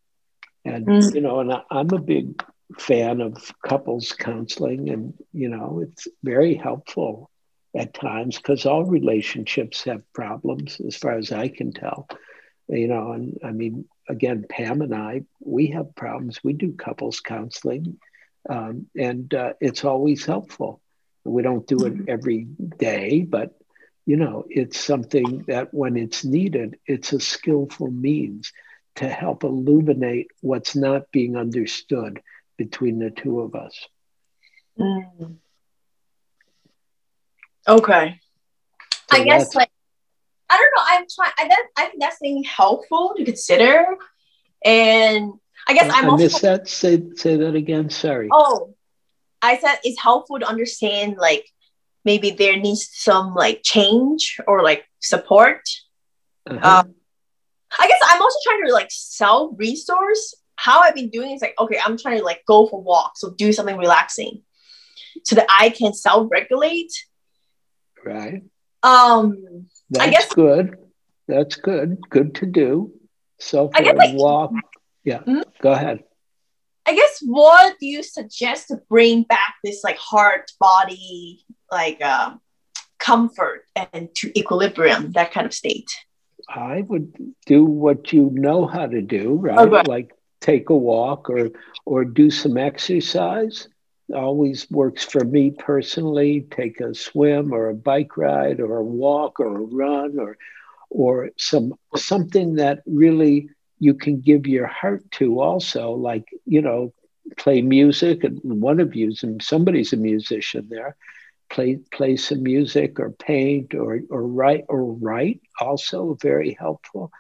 And Mm. you know, and I, I'm a big fan of couples counseling, and you know, it's very helpful at times because all relationships have problems, as far as I can tell. You know, and I mean, again, Pam and I, we have problems. We do couples counseling, um, and uh, it's always helpful. We don't do it every day, but you know, it's something that when it's needed, it's a skillful means to help illuminate what's not being understood between the two of us. Mm. Okay. So I guess like I don't know. I'm trying. I, that, I think that's something helpful to consider, and I guess I'm I also. missed that. Say say that again. Sorry. Oh, I said it's helpful to understand like maybe there needs some like change or like support. Uh-huh. Um, I guess I'm also trying to like self resource. How I've been doing is like, okay, I'm trying to like go for walks or do something relaxing so that I can self regulate. right. Um, That's guess- good. That's good. Good to do. Self I guess, like- walk. Yeah. Mhm. Go ahead. I guess what do you suggest to bring back this like heart body like um comfort and to equilibrium that kind of state? I would do what you know how to do, right? Okay. Like take a walk or or do some exercise. Always works for me personally. Take a swim or a bike ride or a walk or a run or or some something that really you can give your heart to also like you know play music and one of you somebody's a musician there play play some music or paint or or write or write also very helpful.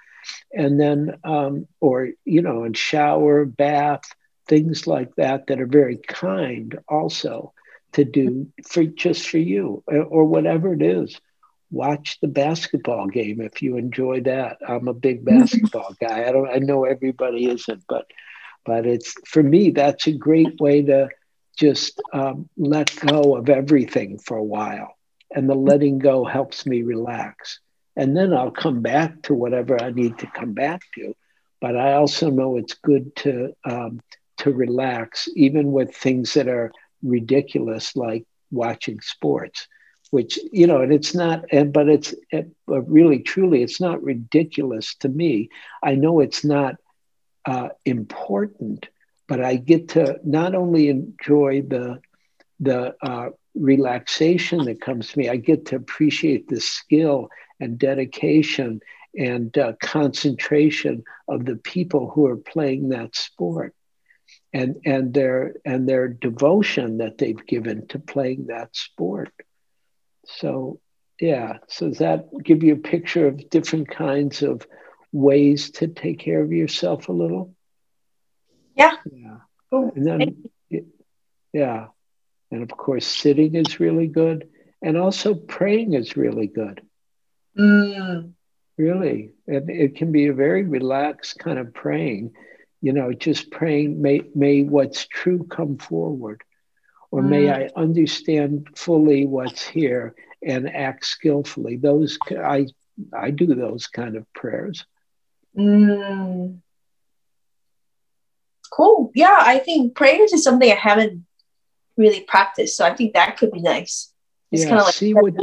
And then um, or you know and shower bath things like that that are very kind also to do for just for you or, or whatever it is watch the basketball game if you enjoy that. I'm a big basketball guy. I don't i know everybody isn't but but it's for me that's a great way to just um, let go of everything for a while. And the letting go helps me relax. And then i'll come back to whatever i need to come back to. But i also know it's good to um, to relax even with things that are ridiculous like watching sports which you know and it's not but it's really truly it's not ridiculous to me. I know it's not uh, important but i get to not only enjoy the the uh, relaxation that comes to me i get to appreciate the skill and dedication and uh, concentration of the people who are playing that sport and and their and their devotion that they've given to playing that sport so yeah. So does that give you a picture of different kinds of ways to take care of yourself a little? Yeah. yeah. Cool. and then yeah. And of course sitting is really good. And also praying is really good. Mm, really. And it can be a very relaxed kind of praying. You know just praying may may what's true come forward or may i understand fully what's here and act skillfully those i i do those kind of prayers mm. Cool. Yeah, I think prayers is something I haven't really practiced, so I think that could be nice. It's yeah kind of like see what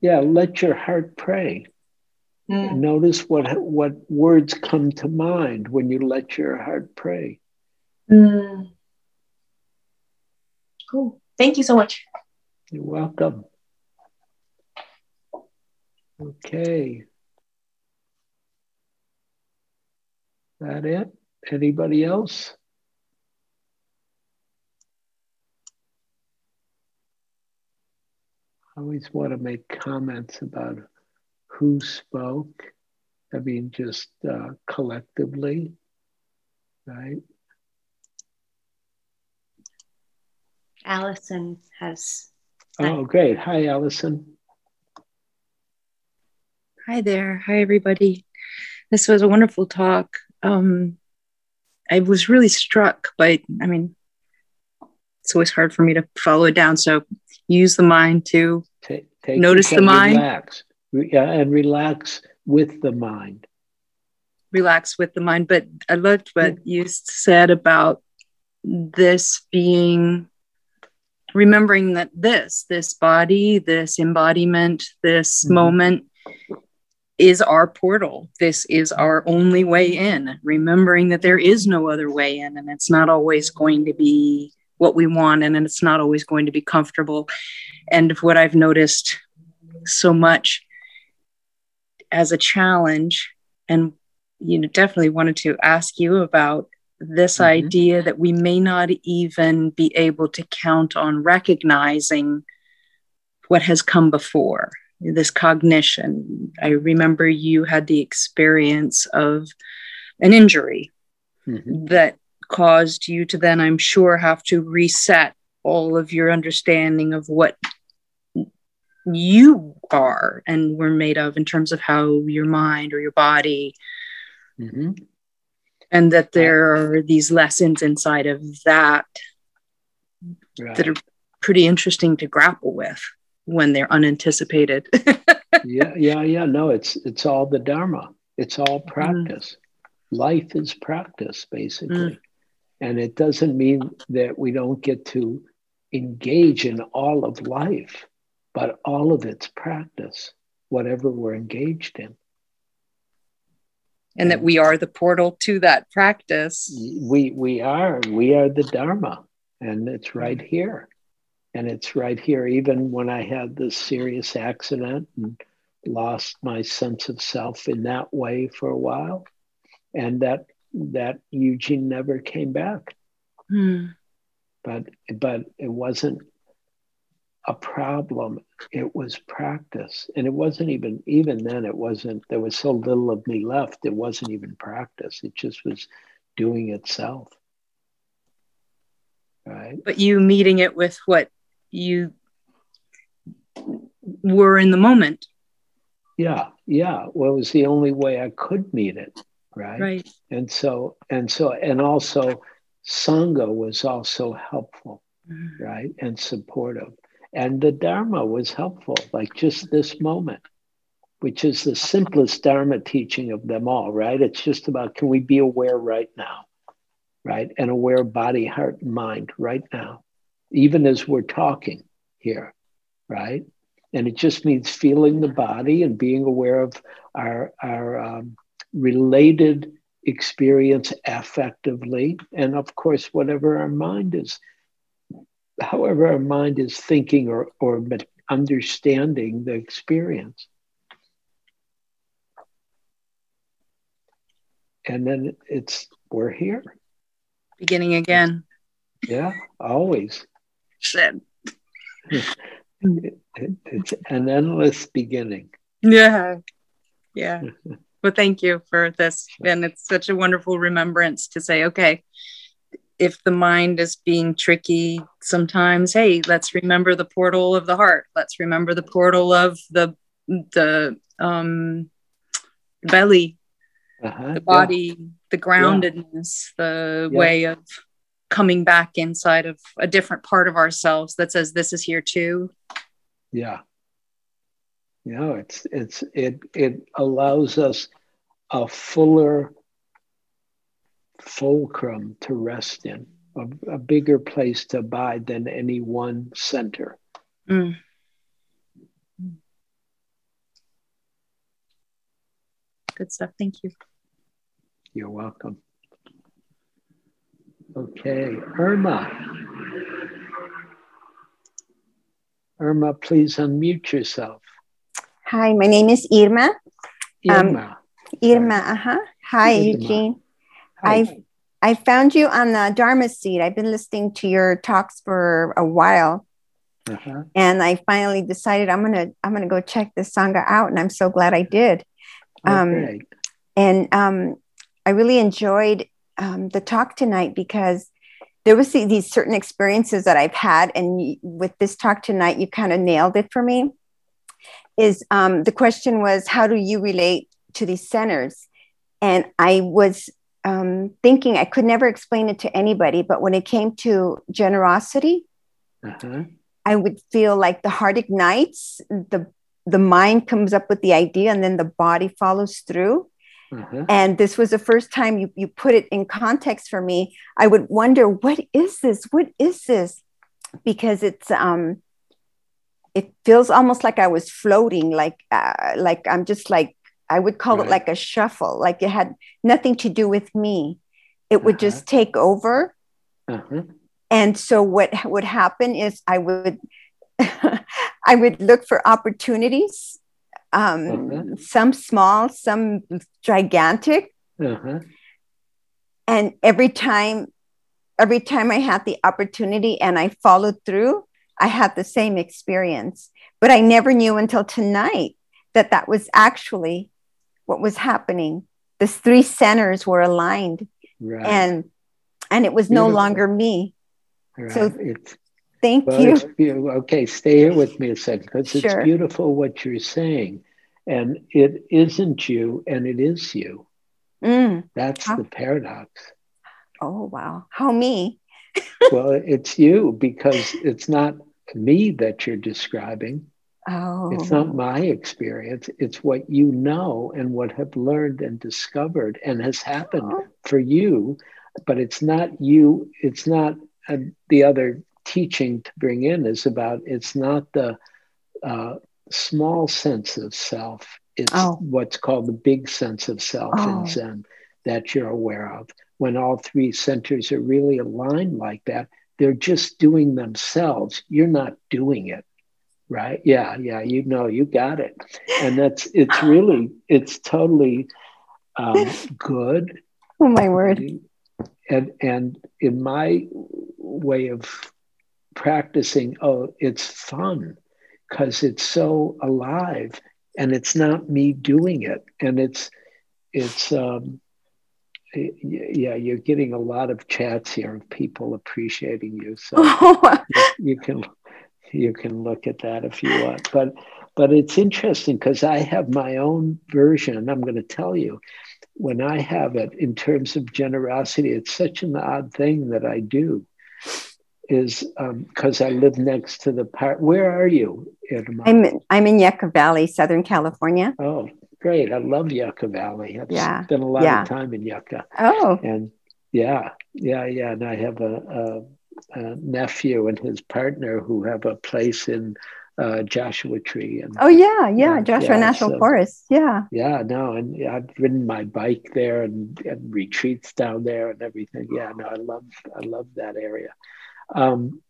yeah let your heart pray Mm, notice what what words come to mind when you let your heart pray mm. Cool. Thank you so much. You're welcome. Okay. That it? Anybody else? I always want to make comments about who spoke. I mean, just uh, collectively, right? Allison has. Oh, great. Hi, Allison. Hi there. Hi, everybody. This was a wonderful talk. Um, I was really struck by, I mean, it's always hard for me to follow it down. So use the mind to, Take, take Notice the mind. Relax. Re- Yeah, and relax with the mind. relax with the mind. But I loved what you said about this being remembering that this, this body, this embodiment, this Mhm. moment is our portal. This is our only way in. Remembering that there is no other way in, and it's not always going to be what we want, and it's not always going to be comfortable. And what I've noticed so much as a challenge and you know definitely wanted to ask you about this Mhm. idea that we may not even be able to count on recognizing what has come before this cognition. I remember you had the experience of an injury mm-hmm. that caused you to then, I'm sure, have to reset all of your understanding of what you are and were made of in terms of how your mind or your body mm-hmm. And that there are these lessons inside of that right. that are pretty interesting to grapple with when they're unanticipated. yeah, yeah, yeah. No, it's it's all the dharma. It's all mm. practice. Mm. Life is practice, basically. Mm. And it doesn't mean that we don't get to engage in all of life, but all of it's practice, whatever we're engaged in. And that we are the portal to that practice. We we are. We are the Dharma. And it's right here and it's right here. Even when I had this serious accident and lost my sense of self in that way for a while, and that that Eugene never came back. Hmm. But but it wasn't a problem. It was practice, and it wasn't even even then. It wasn't. There was so little of me left. It wasn't even practice. It just was doing itself. Right. But you meeting it with what you were in the moment. Yeah, yeah. Well, it was the only way I could meet it, right? Right. And so, and so, and also, Sangha was also helpful, mm-hmm. right? And supportive. And the Dharma was helpful, like just this moment, which is the simplest Dharma teaching of them all, right? It's just about can we be aware right now, right? And aware body, heart, and mind right now even as we're talking here, right? And it just means feeling the body and being aware of our, our um, related experience affectively. And of course, whatever our mind is, however our mind is thinking or, or understanding the experience. And then it's, we're here. Beginning again. Yeah, always said. it, it's an endless beginning. Yeah. Yeah. well, thank you for this. And it's such a wonderful remembrance to say, okay, if the mind is being tricky sometimes, hey, let's remember the portal of the heart. Let's remember the portal of the the um belly, uh-huh, the body, yeah. the groundedness, yeah. the yeah. way of coming back inside of a different part of ourselves that says this is here too yeah you know it's it's it it allows us a fuller fulcrum to rest in a, a bigger place to abide than any one center mm. good stuff thank you you're welcome Okay, Irma. Irma, please unmute yourself. Hi, my name is Irma. Irma. Um, Irma, uh-huh. Hi, Irma. Eugene. I I found you on the Dharma Seed. I've been listening to your talks for a while. Uh-huh. And I finally decided I'm gonna I'm gonna go check this Sangha out, and I'm so glad I did. Um, okay. and um, I really enjoyed um, the talk tonight because there was these certain experiences that I've had, and with this talk tonight, you kind of nailed it for me. Is um, the question was how do you relate to these centers? And I was um, thinking I could never explain it to anybody, but when it came to generosity, uh-huh. I would feel like the heart ignites, the the mind comes up with the idea, and then the body follows through. Mm-hmm. And this was the first time you, you put it in context for me. I would wonder, what is this? What is this? Because it's um it feels almost like I was floating, like uh, like I'm just like I would call right. it like a shuffle, like it had nothing to do with me. It would uh-huh. just take over. Uh-huh. And so what would happen is I would I would look for opportunities um, uh-huh. some small, some gigantic. Uh-huh. And every time, every time I had the opportunity and I followed through, I had the same experience, but I never knew until tonight that that was actually what was happening. The three centers were aligned, right. and and it was Beautiful. no longer me. Right. So it's, thank well, you. Okay, stay here with me a second because sure. it's beautiful what you're saying, and it isn't you, and it is you. Mm. That's the paradox. Oh wow! How me? well, it's you because it's not me that you're describing. Oh. It's not my experience. It's what you know and what have learned and discovered and has happened oh. for you. But it's not you. It's not uh, the other teaching to bring in is about it's not the uh, small sense of self. It's oh. what's called the big sense of self in oh. Zen that you're aware of. When all three centers are really aligned like that, they're just doing themselves. You're not doing it. Right. Yeah. Yeah. You know, you got it. And that's, it's really, it's totally um, good. Oh, my word. And, and in my way of practicing, oh, it's fun because it's so alive and it's not me doing it. And it's, it's, um, yeah, you're getting a lot of chats here of people appreciating you. So you, you, can you can look at that if you want. But but it's interesting because I have my own version. I'm going to tell you when I have it in terms of generosity. It's such an odd thing that I do. Is because um, I live next to the park. Where are you, Irma? I'm I'm in Yucca Valley, Southern California. Oh, great. I love Yucca Valley. I've yeah. spent a lot yeah. of time in Yucca. Oh. And yeah, yeah, yeah. And I have a, a nephew and his partner who have a place in uh, Joshua Tree. And, oh yeah, yeah, Joshua yeah, National so, Forest. Yeah. Yeah, no, and I've ridden my bike there and, and retreats down there and everything. Yeah, no, I love I love that area. Um,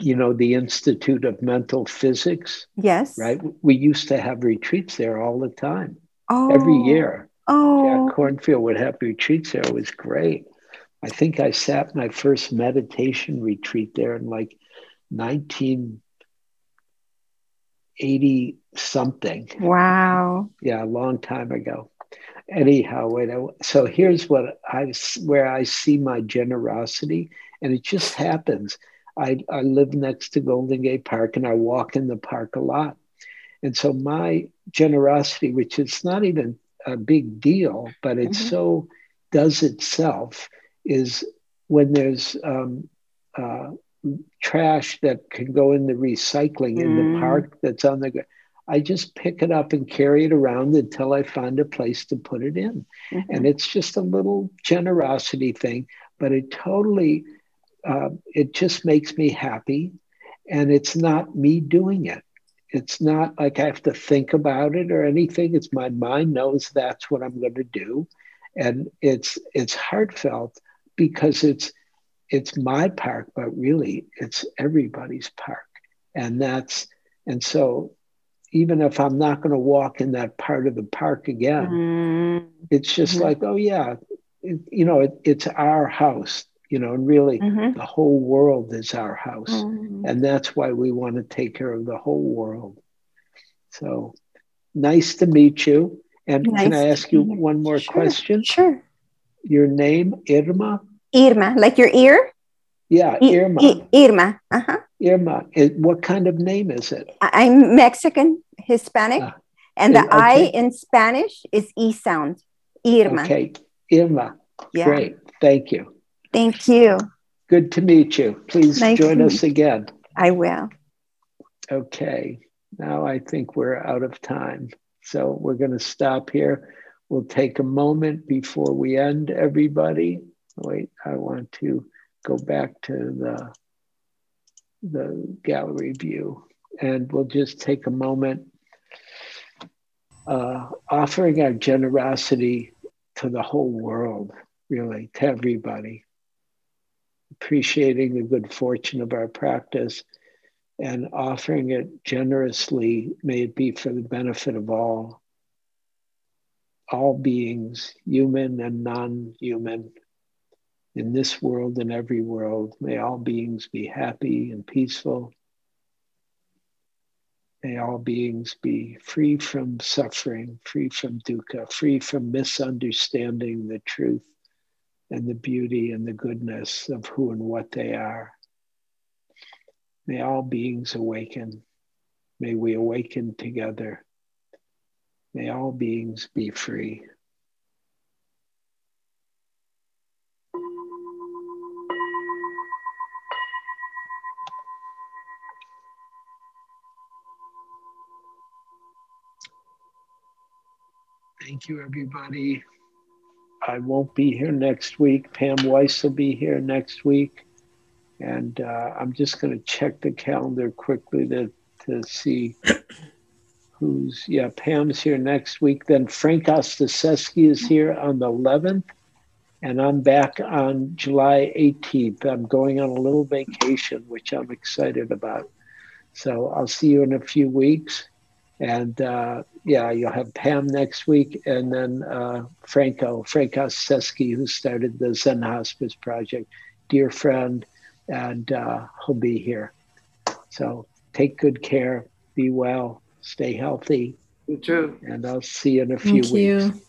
you know, the Institute of Mental Physics. Yes. Right. We used to have retreats there all the time oh. every year. Oh. Jack Kornfield would have retreats there. It was great. I think I sat my first meditation retreat there in like 1980 something. Wow. Yeah, a long time ago. Anyhow, wait, so here's what I where I see my generosity, and it just happens. I, I live next to Golden Gate Park and I walk in the park a lot. And so my generosity, which is not even a big deal, but it mm-hmm. so does itself, is when there's um, uh, trash that can go in the recycling mm. in the mm. park that's on the ground. I just pick it up and carry it around until I find a place to put it in. Mm-hmm. And it's just a little generosity thing, but it totally, uh, it just makes me happy. And it's not me doing it. It's not like I have to think about it or anything. It's my mind knows that's what I'm going to do. And it's it's heartfelt because it's it's my park, but really it's everybody's park. And that's and so even if I'm not going to walk in that part of the park again, mm-hmm. it's just mm-hmm. like, oh yeah, it, you know, it, it's our house you know, and really mm-hmm. the whole world is our house. Mm-hmm. And that's why we want to take care of the whole world. So nice to meet you. And nice can I ask you one more sure. question? Sure. Your name, Irma? Irma, like your ear? Yeah, Irma. I- Irma. Uh-huh. Irma. It, what kind of name is it? I'm Mexican, Hispanic. Uh, and the okay. I in Spanish is E sound. Irma. Okay. Irma. Yeah. Great. Thank you. Thank you. Good to meet you. Please nice join us again. I will. Okay. Now I think we're out of time. So we're going to stop here. We'll take a moment before we end, everybody. Wait, I want to go back to the, the gallery view. And we'll just take a moment uh, offering our generosity to the whole world, really, to everybody. Appreciating the good fortune of our practice and offering it generously, may it be for the benefit of all, all beings, human and non human, in this world and every world. May all beings be happy and peaceful. May all beings be free from suffering, free from dukkha, free from misunderstanding the truth and the beauty and the goodness of who and what they are. May all beings awaken. May we awaken together. May all beings be free. Thank you, everybody. I won't be here next week. Pam Weiss will be here next week. And uh, I'm just going to check the calendar quickly to, to see who's, yeah, Pam's here next week. Then Frank Ostaseski is here on the 11th. And I'm back on July 18th. I'm going on a little vacation, which I'm excited about. So I'll see you in a few weeks. And uh, yeah, you'll have Pam next week, and then uh, Franco, Frank Ostaseski, who started the Zen Hospice Project, dear friend, and uh, he'll be here. So take good care, be well, stay healthy. You too. And I'll see you in a few Thank weeks. you.